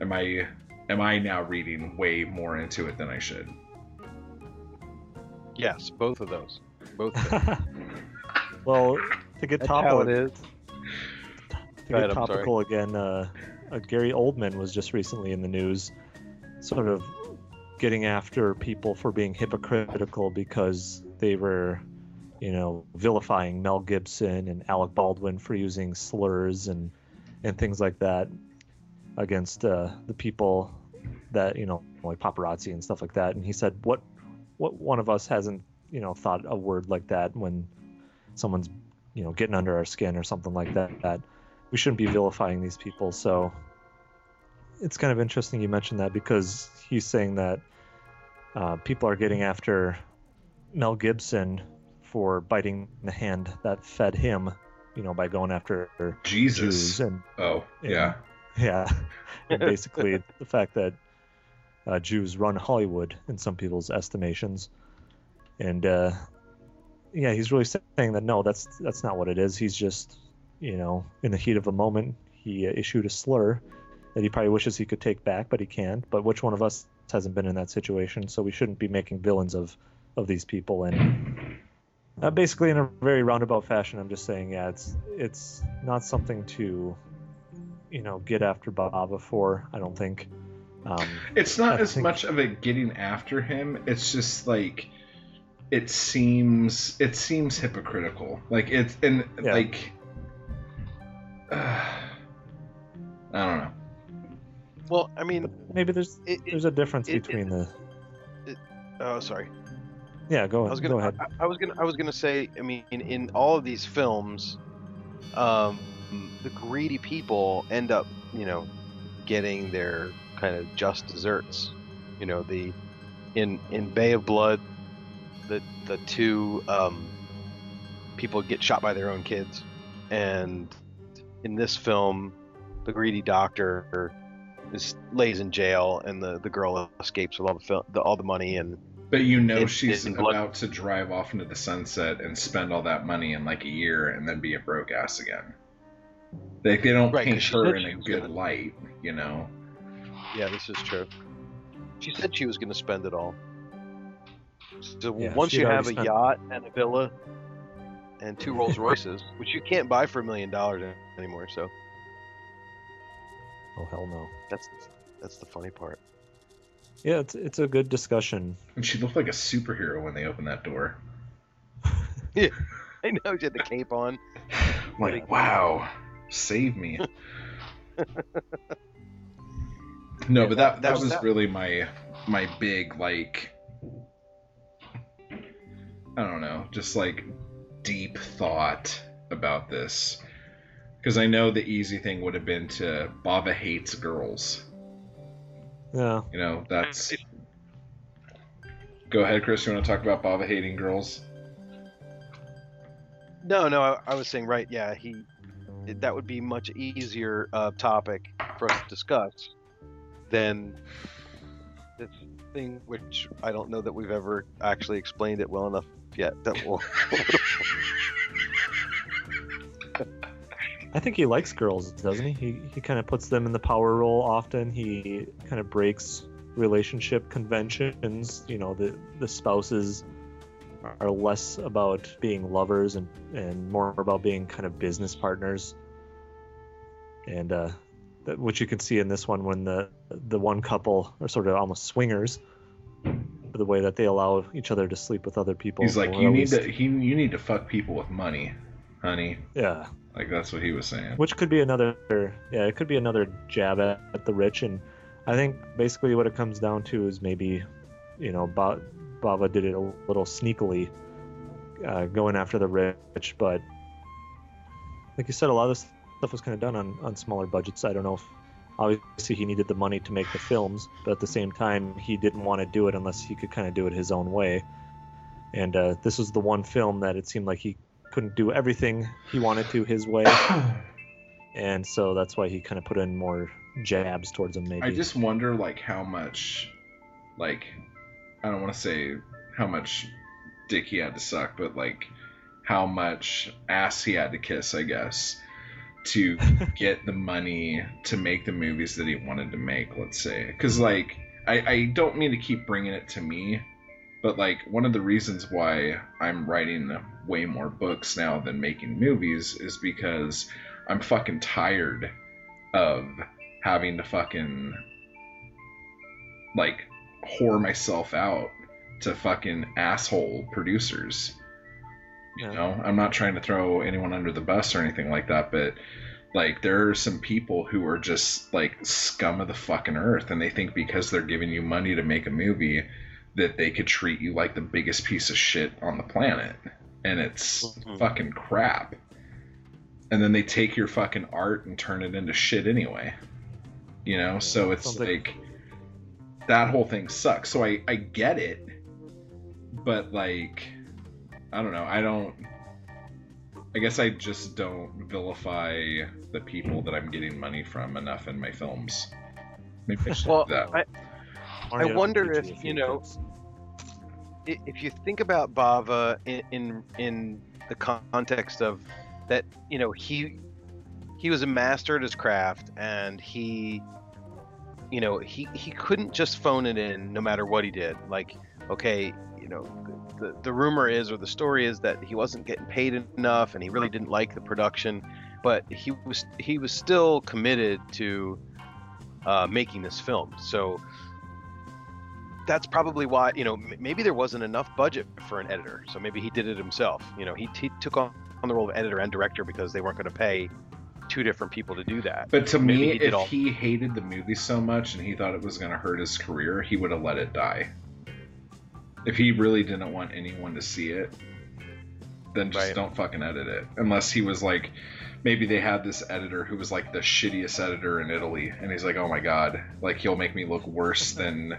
am I, am I now reading way more into it than I should? Yes, both of those. Both. Of them. well, to get That's how topical, it is. to Go ahead, get I'm topical again, uh, uh, Gary Oldman was just recently in the news sort of getting after people for being hypocritical because they were, you know, vilifying Mel Gibson and Alec Baldwin for using slurs and and things like that against uh, the people that you know, like paparazzi and stuff like that. And he said, "What, what one of us hasn't, you know, thought a word like that when someone's, you know, getting under our skin or something like that? That we shouldn't be vilifying these people." So it's kind of interesting you mentioned that because he's saying that uh, people are getting after Mel Gibson for biting the hand that fed him, you know, by going after Jesus. Jews and Oh, and- yeah. yeah, and basically the fact that uh, Jews run Hollywood in some people's estimations, and uh, yeah, he's really saying that no, that's that's not what it is. He's just, you know, in the heat of a moment, he uh, issued a slur that he probably wishes he could take back, but he can't. But which one of us hasn't been in that situation? So we shouldn't be making villains of of these people. And uh, basically, in a very roundabout fashion, I'm just saying, yeah, it's it's not something to you know get after Bava for. I don't think. Um, It's not I as think- much of a getting after him. It's just like it seems it seems hypocritical. Like it's and Yeah. like uh, I don't know. Well, I mean, maybe there's it, it, there's a difference it- it- between the. oh, sorry. Yeah, go I was ahead. gonna, Go ahead. I, I was gonna, I was gonna say. I mean, in, in all of these films, um, the greedy people end up, you know, getting their kind of just desserts. You know, the in in Bay of Blood, the the two um, people get shot by their own kids, and in this film, the greedy doctor is lays in jail, and the, the girl escapes with all the, fil- the all the money and But you know It- she's it- blood- about to drive off into the sunset and spend all that money in like a year and then be a broke ass again. Like they don't Right, 'cause paint she her in a good gonna- light, you know. Yeah, this is true. She said she was going to spend it all. So Yeah, once you have a spent- yacht and a villa and two Rolls Royces, which you can't buy for a million dollars anymore, so Oh hell no. that's that's the funny part. Yeah, it's it's a good discussion. And she looked like a superhero when they opened that door. yeah, I know she had the cape on. I'm like, wow, save me. no, but that that That was was that- really my my big like I don't know, just like deep thought about this. Because I know the easy thing would have been to Bava hates girls. Yeah. You know, that's. Go ahead, Chris. You want to talk about Bava hating girls? No, no, I, I was saying right. Yeah, he. it- That would be much easier uh, topic for us to discuss than this thing, which I don't know that we've ever actually explained it well enough yet. That will. I think he likes girls, doesn't he? He he kind of puts them in the power role often. He kind of breaks relationship conventions. You know, the the spouses are less about being lovers and and more about being kind of business partners. And uh, that, which you can see in this one when the the one couple are sort of almost swingers. The way that they allow each other to sleep with other people. He's like, you need to he you need to fuck people with money, honey. Yeah. Like that's what he was saying. which could be another yeah it could be another jab at, at the rich and i think basically what it comes down to is maybe you know ba- Bava did it a little sneakily uh, going after the rich but like you said a lot of this stuff was kind of done on, on smaller budgets i don't know if obviously he needed the money to make the films but at the same time he didn't want to do it unless he could kind of do it his own way and uh, this was the one film that it seemed like he couldn't do everything he wanted to his way and so that's why he kind of put in more jabs towards him maybe I just wonder like how much like I don't want to say how much dick he had to suck, but like how much ass he had to kiss, I guess, to get the money to make the movies that he wanted to make, let's say. Because like I, I don't mean to keep bringing it to me, but like one of the reasons why I'm writing way more books now than making movies is because I'm fucking tired of having to fucking like whore myself out to fucking asshole producers. You know, I'm not trying to throw anyone under the bus or anything like that, but like there are some people who are just like scum of the fucking earth and they think because they're giving you money to make a movie that they could treat you like the biggest piece of shit on the planet. And it's Mhm. fucking crap. And then they take your fucking art and turn it into shit anyway. You know? So it's Sounds like- like that whole thing sucks. So i i get it. But like i don't know. I don't i guess i just don't vilify the people that i'm getting money from enough in my films. Maybe i should Well, do that. I, I wonder if, you know, tricks. If you think about Bava in, in in the context of that, you know, he he was a master at his craft, and he, you know, he he couldn't just phone it in no matter what he did. Like, okay, you know, the the rumor is or the story is that he wasn't getting paid enough, and he really didn't like the production, but he was he was still committed to uh, making this film. So that's probably why you know m- maybe there wasn't enough budget for an editor so maybe he did it himself you know he, he took on, on the role of editor and director because they weren't going to pay two different people to do that But to Maybe me, he if all- he hated the movie so much and he thought it was going to hurt his career, he would have let it die. If he really didn't want anyone to see it, then just Right. don't fucking edit it. Unless he was like, maybe they had this editor who was like the shittiest editor in Italy, and he's like, oh my god, like he'll make me look worse than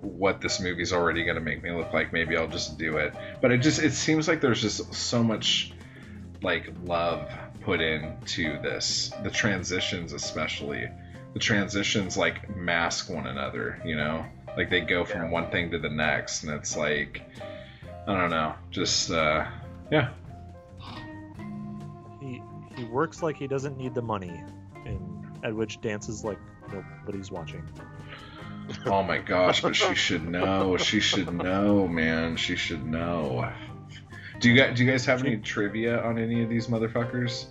what this movie's already going to make me look like. Maybe I'll just do it. But it just, it seems like there's just so much like love put into this the transitions especially the transitions like mask one another you know like they go from one thing to the next and it's like i don't know just uh yeah he he works like he doesn't need the money, and Edwige dances like nobody's watching. Oh my gosh but she should know. She should know man. She should know. Do you guys do you guys have any trivia on any of these motherfuckers?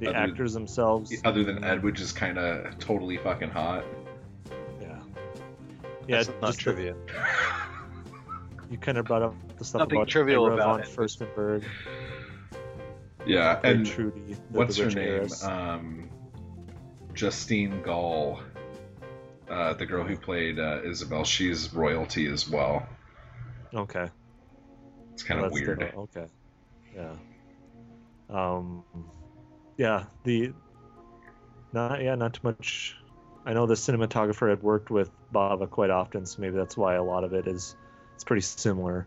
The Other- actors themselves, other than Edwige is kind of totally fucking hot. Yeah, yeah. that's not just the- trivia. you kind of brought up the stuff Nothing about trivial Ira about von it. Furstenberg, yeah and Trudy, what's her name? Um, Justine Gall, uh, the girl who played uh, Isabel. She's royalty as well. okay, It's kind Well, of weird. the- okay, yeah, um, yeah. The not yeah, not too much. I know the cinematographer had worked with Bava quite often, so maybe that's why a lot of it is it's pretty similar.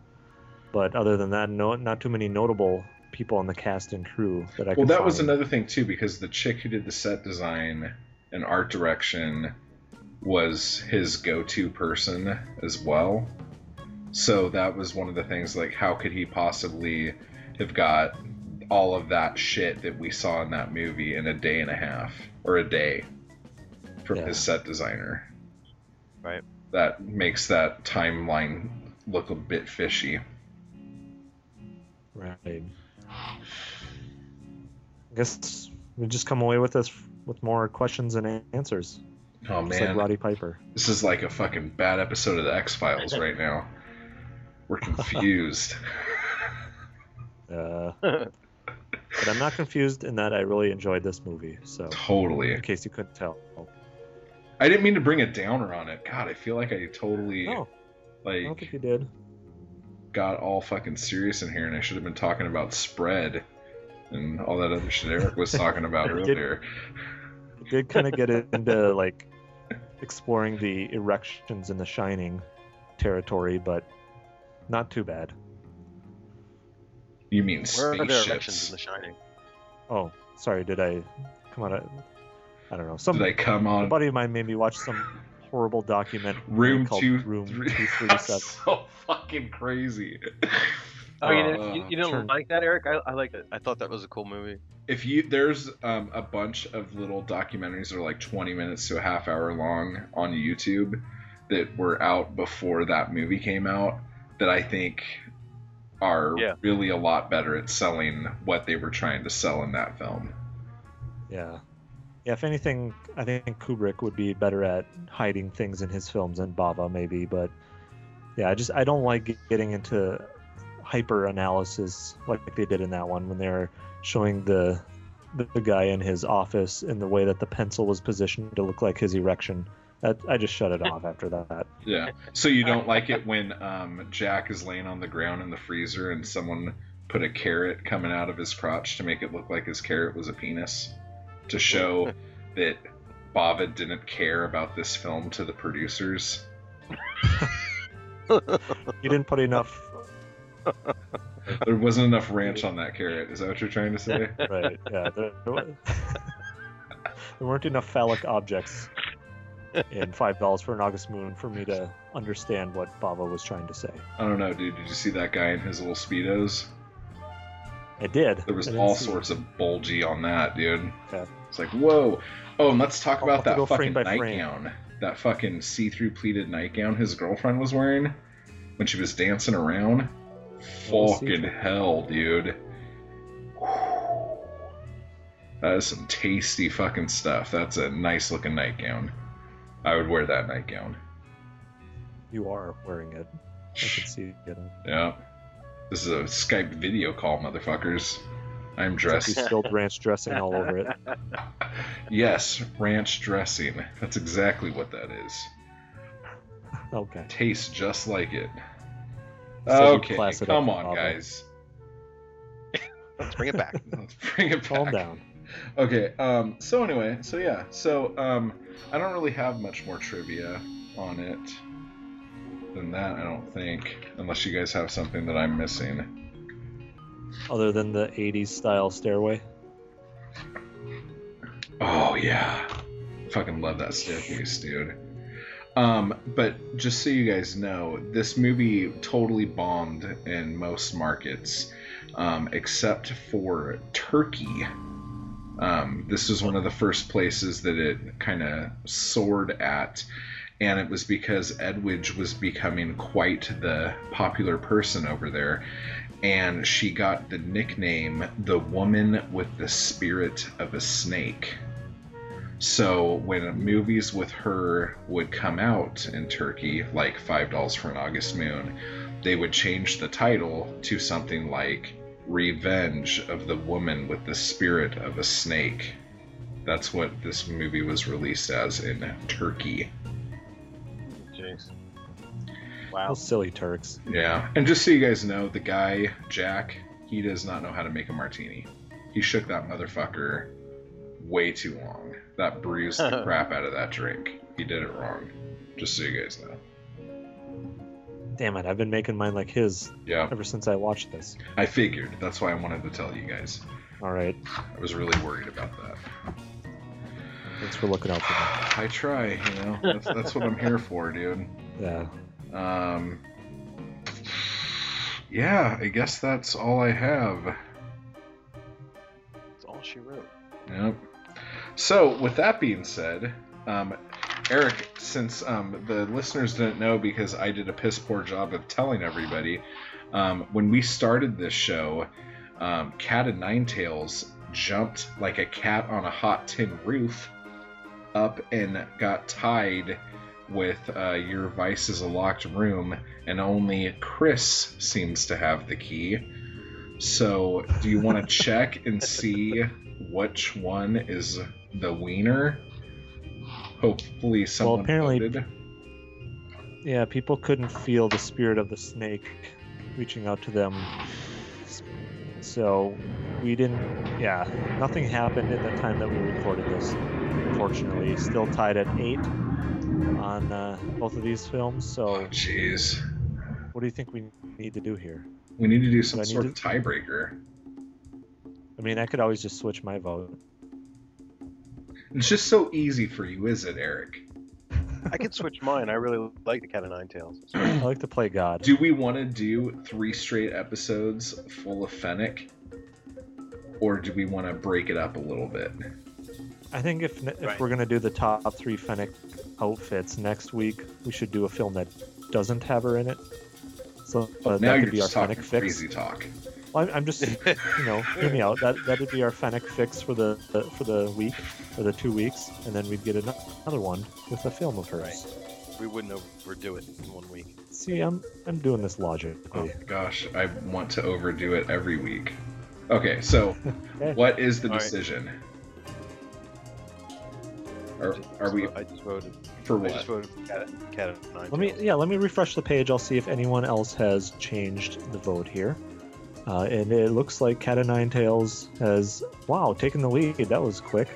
But other than that, no, not too many notable people on the cast and crew that I. Well, that was another thing too, because the chick who did the set design and art direction was his go-to person as well. So that was one of the things. Like, how could he possibly have got all of that shit that we saw in that movie in a day and a half or a day from Yeah. his set designer? Right. That makes that timeline look a bit fishy. Right. I guess we just come away with this with more questions and answers, Oh just man, like Roddy Piper. This is like a fucking bad episode of the X Files right now. We're confused. Uh, but I'm not confused in that I really enjoyed this movie. So, totally. in case you couldn't tell, I didn't mean to bring a downer on it. God, I feel like I totally no, I don't like think you did. got all fucking serious in here, and I should have been talking about spread and all that other shit Eric was talking about You did- earlier. Did kind of get into like exploring the erections in The Shining territory, but not too bad. You mean where are there erections in the shining Oh, sorry, did I come out of? I don't know. Some Did I come on? a buddy of mine made me watch some horrible documentary room called two? Room three- Two Thirty That's so fucking crazy. Oh you, didn't, you, you didn't turn- like that eric I, I like it i thought that was a cool movie if you there's um, a bunch of little documentaries that are like 20 minutes to a half hour long on YouTube that were out before that movie came out that I think are Yeah. really a lot better at selling what they were trying to sell in that film. Yeah, Yeah, if anything, I think Kubrick would be better at hiding things in his films than Bava maybe, but yeah, I just I don't like getting into hyper analysis like they did in that one when they're showing the the guy in his office in the way that the pencil was positioned to look like his erection. That, I just shut it off after that. Yeah. So you don't like it when um, Jack is laying on the ground in the freezer and someone put a carrot coming out of his crotch to make it look like his carrot was a penis to show that Bava didn't care about this film to the producers. You didn't put enough There wasn't enough ranch on that carrot. Is that what you're trying to say? right. Yeah, there, there wa- there weren't enough phallic objects in Five Dollars for an August Moon for me to understand what Bava was trying to say. I don't know, dude. Did you see that guy in his little speedos? I did. There was all see- sorts of bulgy on that, dude. Yeah. It's like, whoa. Oh, and let's talk I'll about have to that fucking frame frame. nightgown. That fucking see-through pleated nightgown his girlfriend was wearing when she was dancing around. Fucking hell, dude. That is some tasty fucking stuff. That's a nice looking nightgown. I would wear that nightgown. You are wearing it. I can see you getting it. Yeah. This is a Skype video call, motherfuckers. I'm dressed. You dressed. spilled ranch dressing all over it. Yes, ranch dressing. That's exactly what that is. Okay. Tastes just like it. So Okay, class come on, Pablo. guys. Let's bring it back. Let's bring it back. Calm down. Okay, um, so anyway, so yeah, so um, I don't really have much more trivia on it than that, I don't think, unless you guys have something that I'm missing. Other than the 80s style stairway. Oh yeah, fucking love that staircase, dude. Um, but just so you guys know, this movie totally bombed in most markets, um, except for Turkey. Um, this was one of the first places that it kind of soared at, and it was because Edwige was becoming quite the popular person over there, and she got the nickname the woman with the spirit of a snake. So when movies with her would come out in Turkey, like Five Dolls for an August Moon, they would change the title to something like Revenge of the Woman with the Spirit of a Snake. That's what this movie was released as in Turkey. Jeez. Wow. Those silly Turks. Yeah, and just so you guys know, the guy, Jack, he does not know how to make a martini. He shook that motherfucker way too long. That bruised the crap out of that drink. He did it wrong. Just so you guys know. Damn it, I've been making mine like his Yeah, ever since I watched this. I figured. That's why I wanted to tell you guys. Alright, I was really worried about that. thanks for looking out for me. I try, you know. That's, that's what I'm here for, dude. Yeah. Um, yeah, I guess that's all I have. That's all she wrote. Yep. So, with that being said, um, Eric, since um, the listeners didn't know because I did a piss poor job of telling everybody, um, when we started this show, um, Cat and Nine Tails jumped like a cat on a hot tin roof up and got tied with uh, Your Vice is a Locked Room, and only Chris seems to have the key. So, do you want to check and see which one is the wiener? Hopefully, someone well, apparently- voted. Yeah, people couldn't feel the spirit of the snake reaching out to them. So we didn't, yeah, nothing happened at the time that we recorded this. Unfortunately, still tied at eight on uh, both of these films. So Oh, jeez. what do you think we need to do here? We need to do some Do sort of to- tiebreaker. I mean, I could always just switch my vote. It's just so easy for you, is it, Eric? I could switch mine. I really like the Cat of Nine Tails. I like to play God. Do we want to do three straight episodes full of Fenech? Or do we want to break it up a little bit? I think if if Right. we're gonna do the top three Fenech outfits next week, we should do a film that doesn't have her in it. So uh, Oh, now that you're could be our just talking Fenech fix. crazy talk. Well, I'm, I'm just, you know, hear me out. That that'd be our Fenech fix for the, the for the week, or the two weeks, and then we'd get another one with a film of hers. Right. We wouldn't overdo it in one week. See, I'm I'm doing this logic. Oh gosh, I want to overdo it every week. Okay, so Okay. what is the All right. decision? Are, are we I just voted. for what? I just voted for cat, cat nine. Let me yeah, let me refresh the page. I'll see if anyone else has changed the vote here. Uh, and it looks like Cat of Nine Tails has wow taken the lead. That was quick.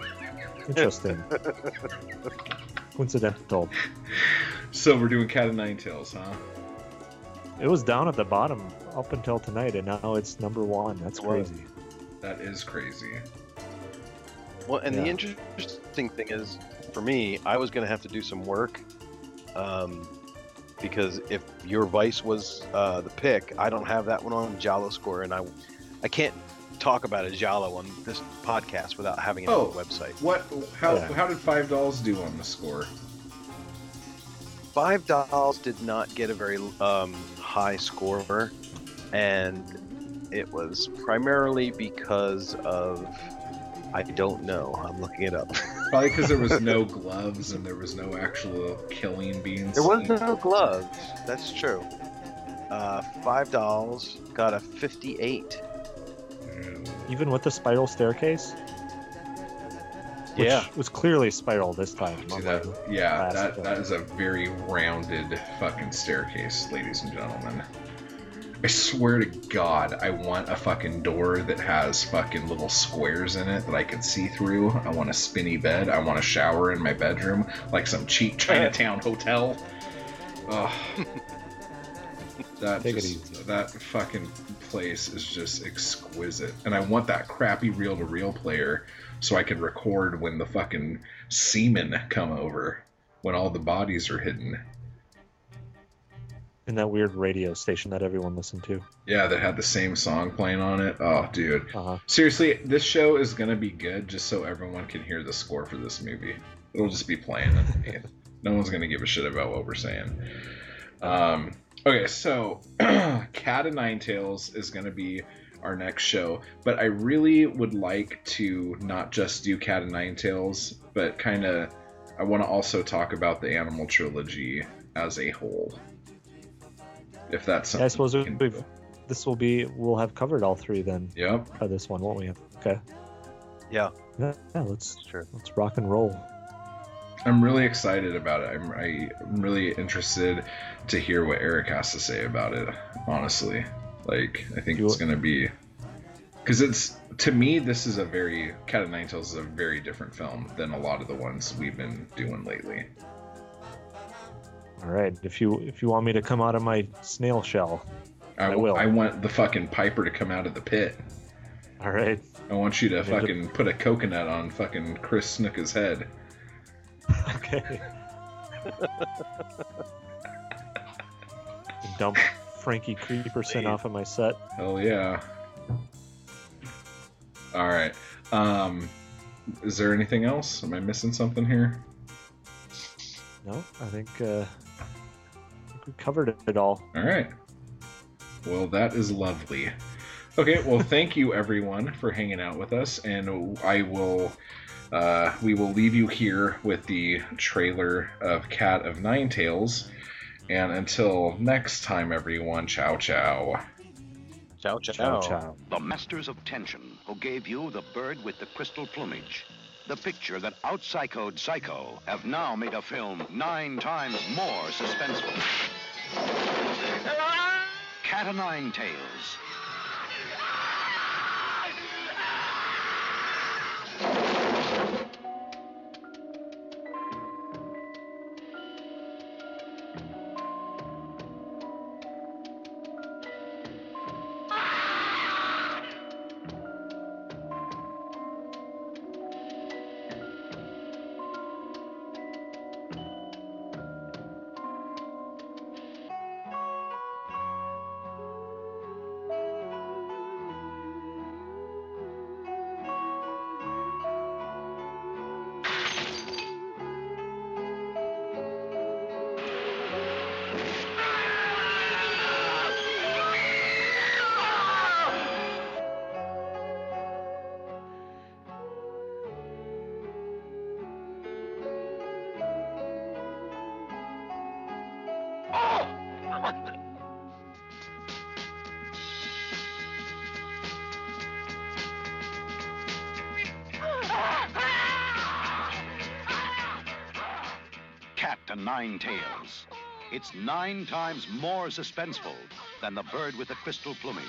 Interesting. Coincidental. So we're doing Cat of Nine Tails, huh? It was down at the bottom up until tonight, and now it's number one. That's crazy. That is crazy. Well, and the interesting thing is, for me, I was going to have to do some work, um, because if your Vice was uh, the pick, I don't have that one on Giallo score, and I, I can't talk about a giallo on this podcast without having it Oh. on the website. What? How? Yeah. How did Five Dolls do on the score? Five Dolls did not get a very um, high score, and it was primarily because of I don't know. I'm looking it up. Probably because there was no gloves and there was no actual killing being There was no gloves. That's true. Uh, Five Dolls got a 58. Even with the spiral staircase, which Yeah. was clearly spiral this time. See that? Yeah, that, that is a very rounded fucking staircase, ladies and gentlemen. I swear to God, I want a fucking door that has fucking little squares in it that I can see through. I want a spinny bed. I want a shower in my bedroom, like some cheap Chinatown hotel. Ugh. That just, that fucking place is just exquisite, and I want that crappy reel-to-reel player so I can record when the fucking seamen come over, when all the bodies are hidden. In that weird radio station that everyone listened to. Yeah, that had the same song playing on it. Oh, dude. Uh-huh. Seriously, this show is gonna be good just so everyone can hear the score for this movie. It'll just be playing underneath. no one's gonna give a shit about what we're saying. Um, okay, so Cat of Nine Tails is gonna be our next show, but I really would like to not just do Cat of Nine Tails, but kind of I want to also talk about the Animal trilogy as a whole. If that's something Yeah, I suppose we can we've, do. this will be we'll have covered all three then Yep. by this one, won't we? Okay. Yeah. Yeah, yeah let's Sure. let's rock and roll. I'm really excited about it. I'm, I, I'm really interested to hear what Eric has to say about it. Honestly, like I think You- it's gonna be because it's to me this is a very Cat of Nine Tails is a very different film than a lot of the ones we've been doing lately. All right. If you if you want me to come out of my snail shell, I, I will. I want the fucking Piper to come out of the pit. all right. I want you to fucking put a coconut on fucking Chris Snooker's head. Okay. Dump Frankie Creeperson off of my set. Hell yeah. All right. Um, is there anything else? Am I missing something here? No, I think uh, I think we covered it all. All right. Well, that is lovely. Okay, well, thank you everyone for hanging out with us, and I will, uh, we will leave you here with the trailer of Cat of Nine Tails. And until next time, everyone, ciao ciao. Ciao, ciao. Ciao, ciao. The masters of tension who gave you the bird with the crystal plumage. The picture that out-psychoed Psycho have now made a film nine times more suspenseful. Cat o' Nine Tails. Nine Tails. It's nine times more suspenseful than the bird with the crystal plumage.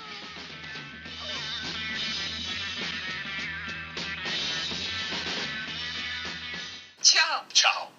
Ciao. Ciao.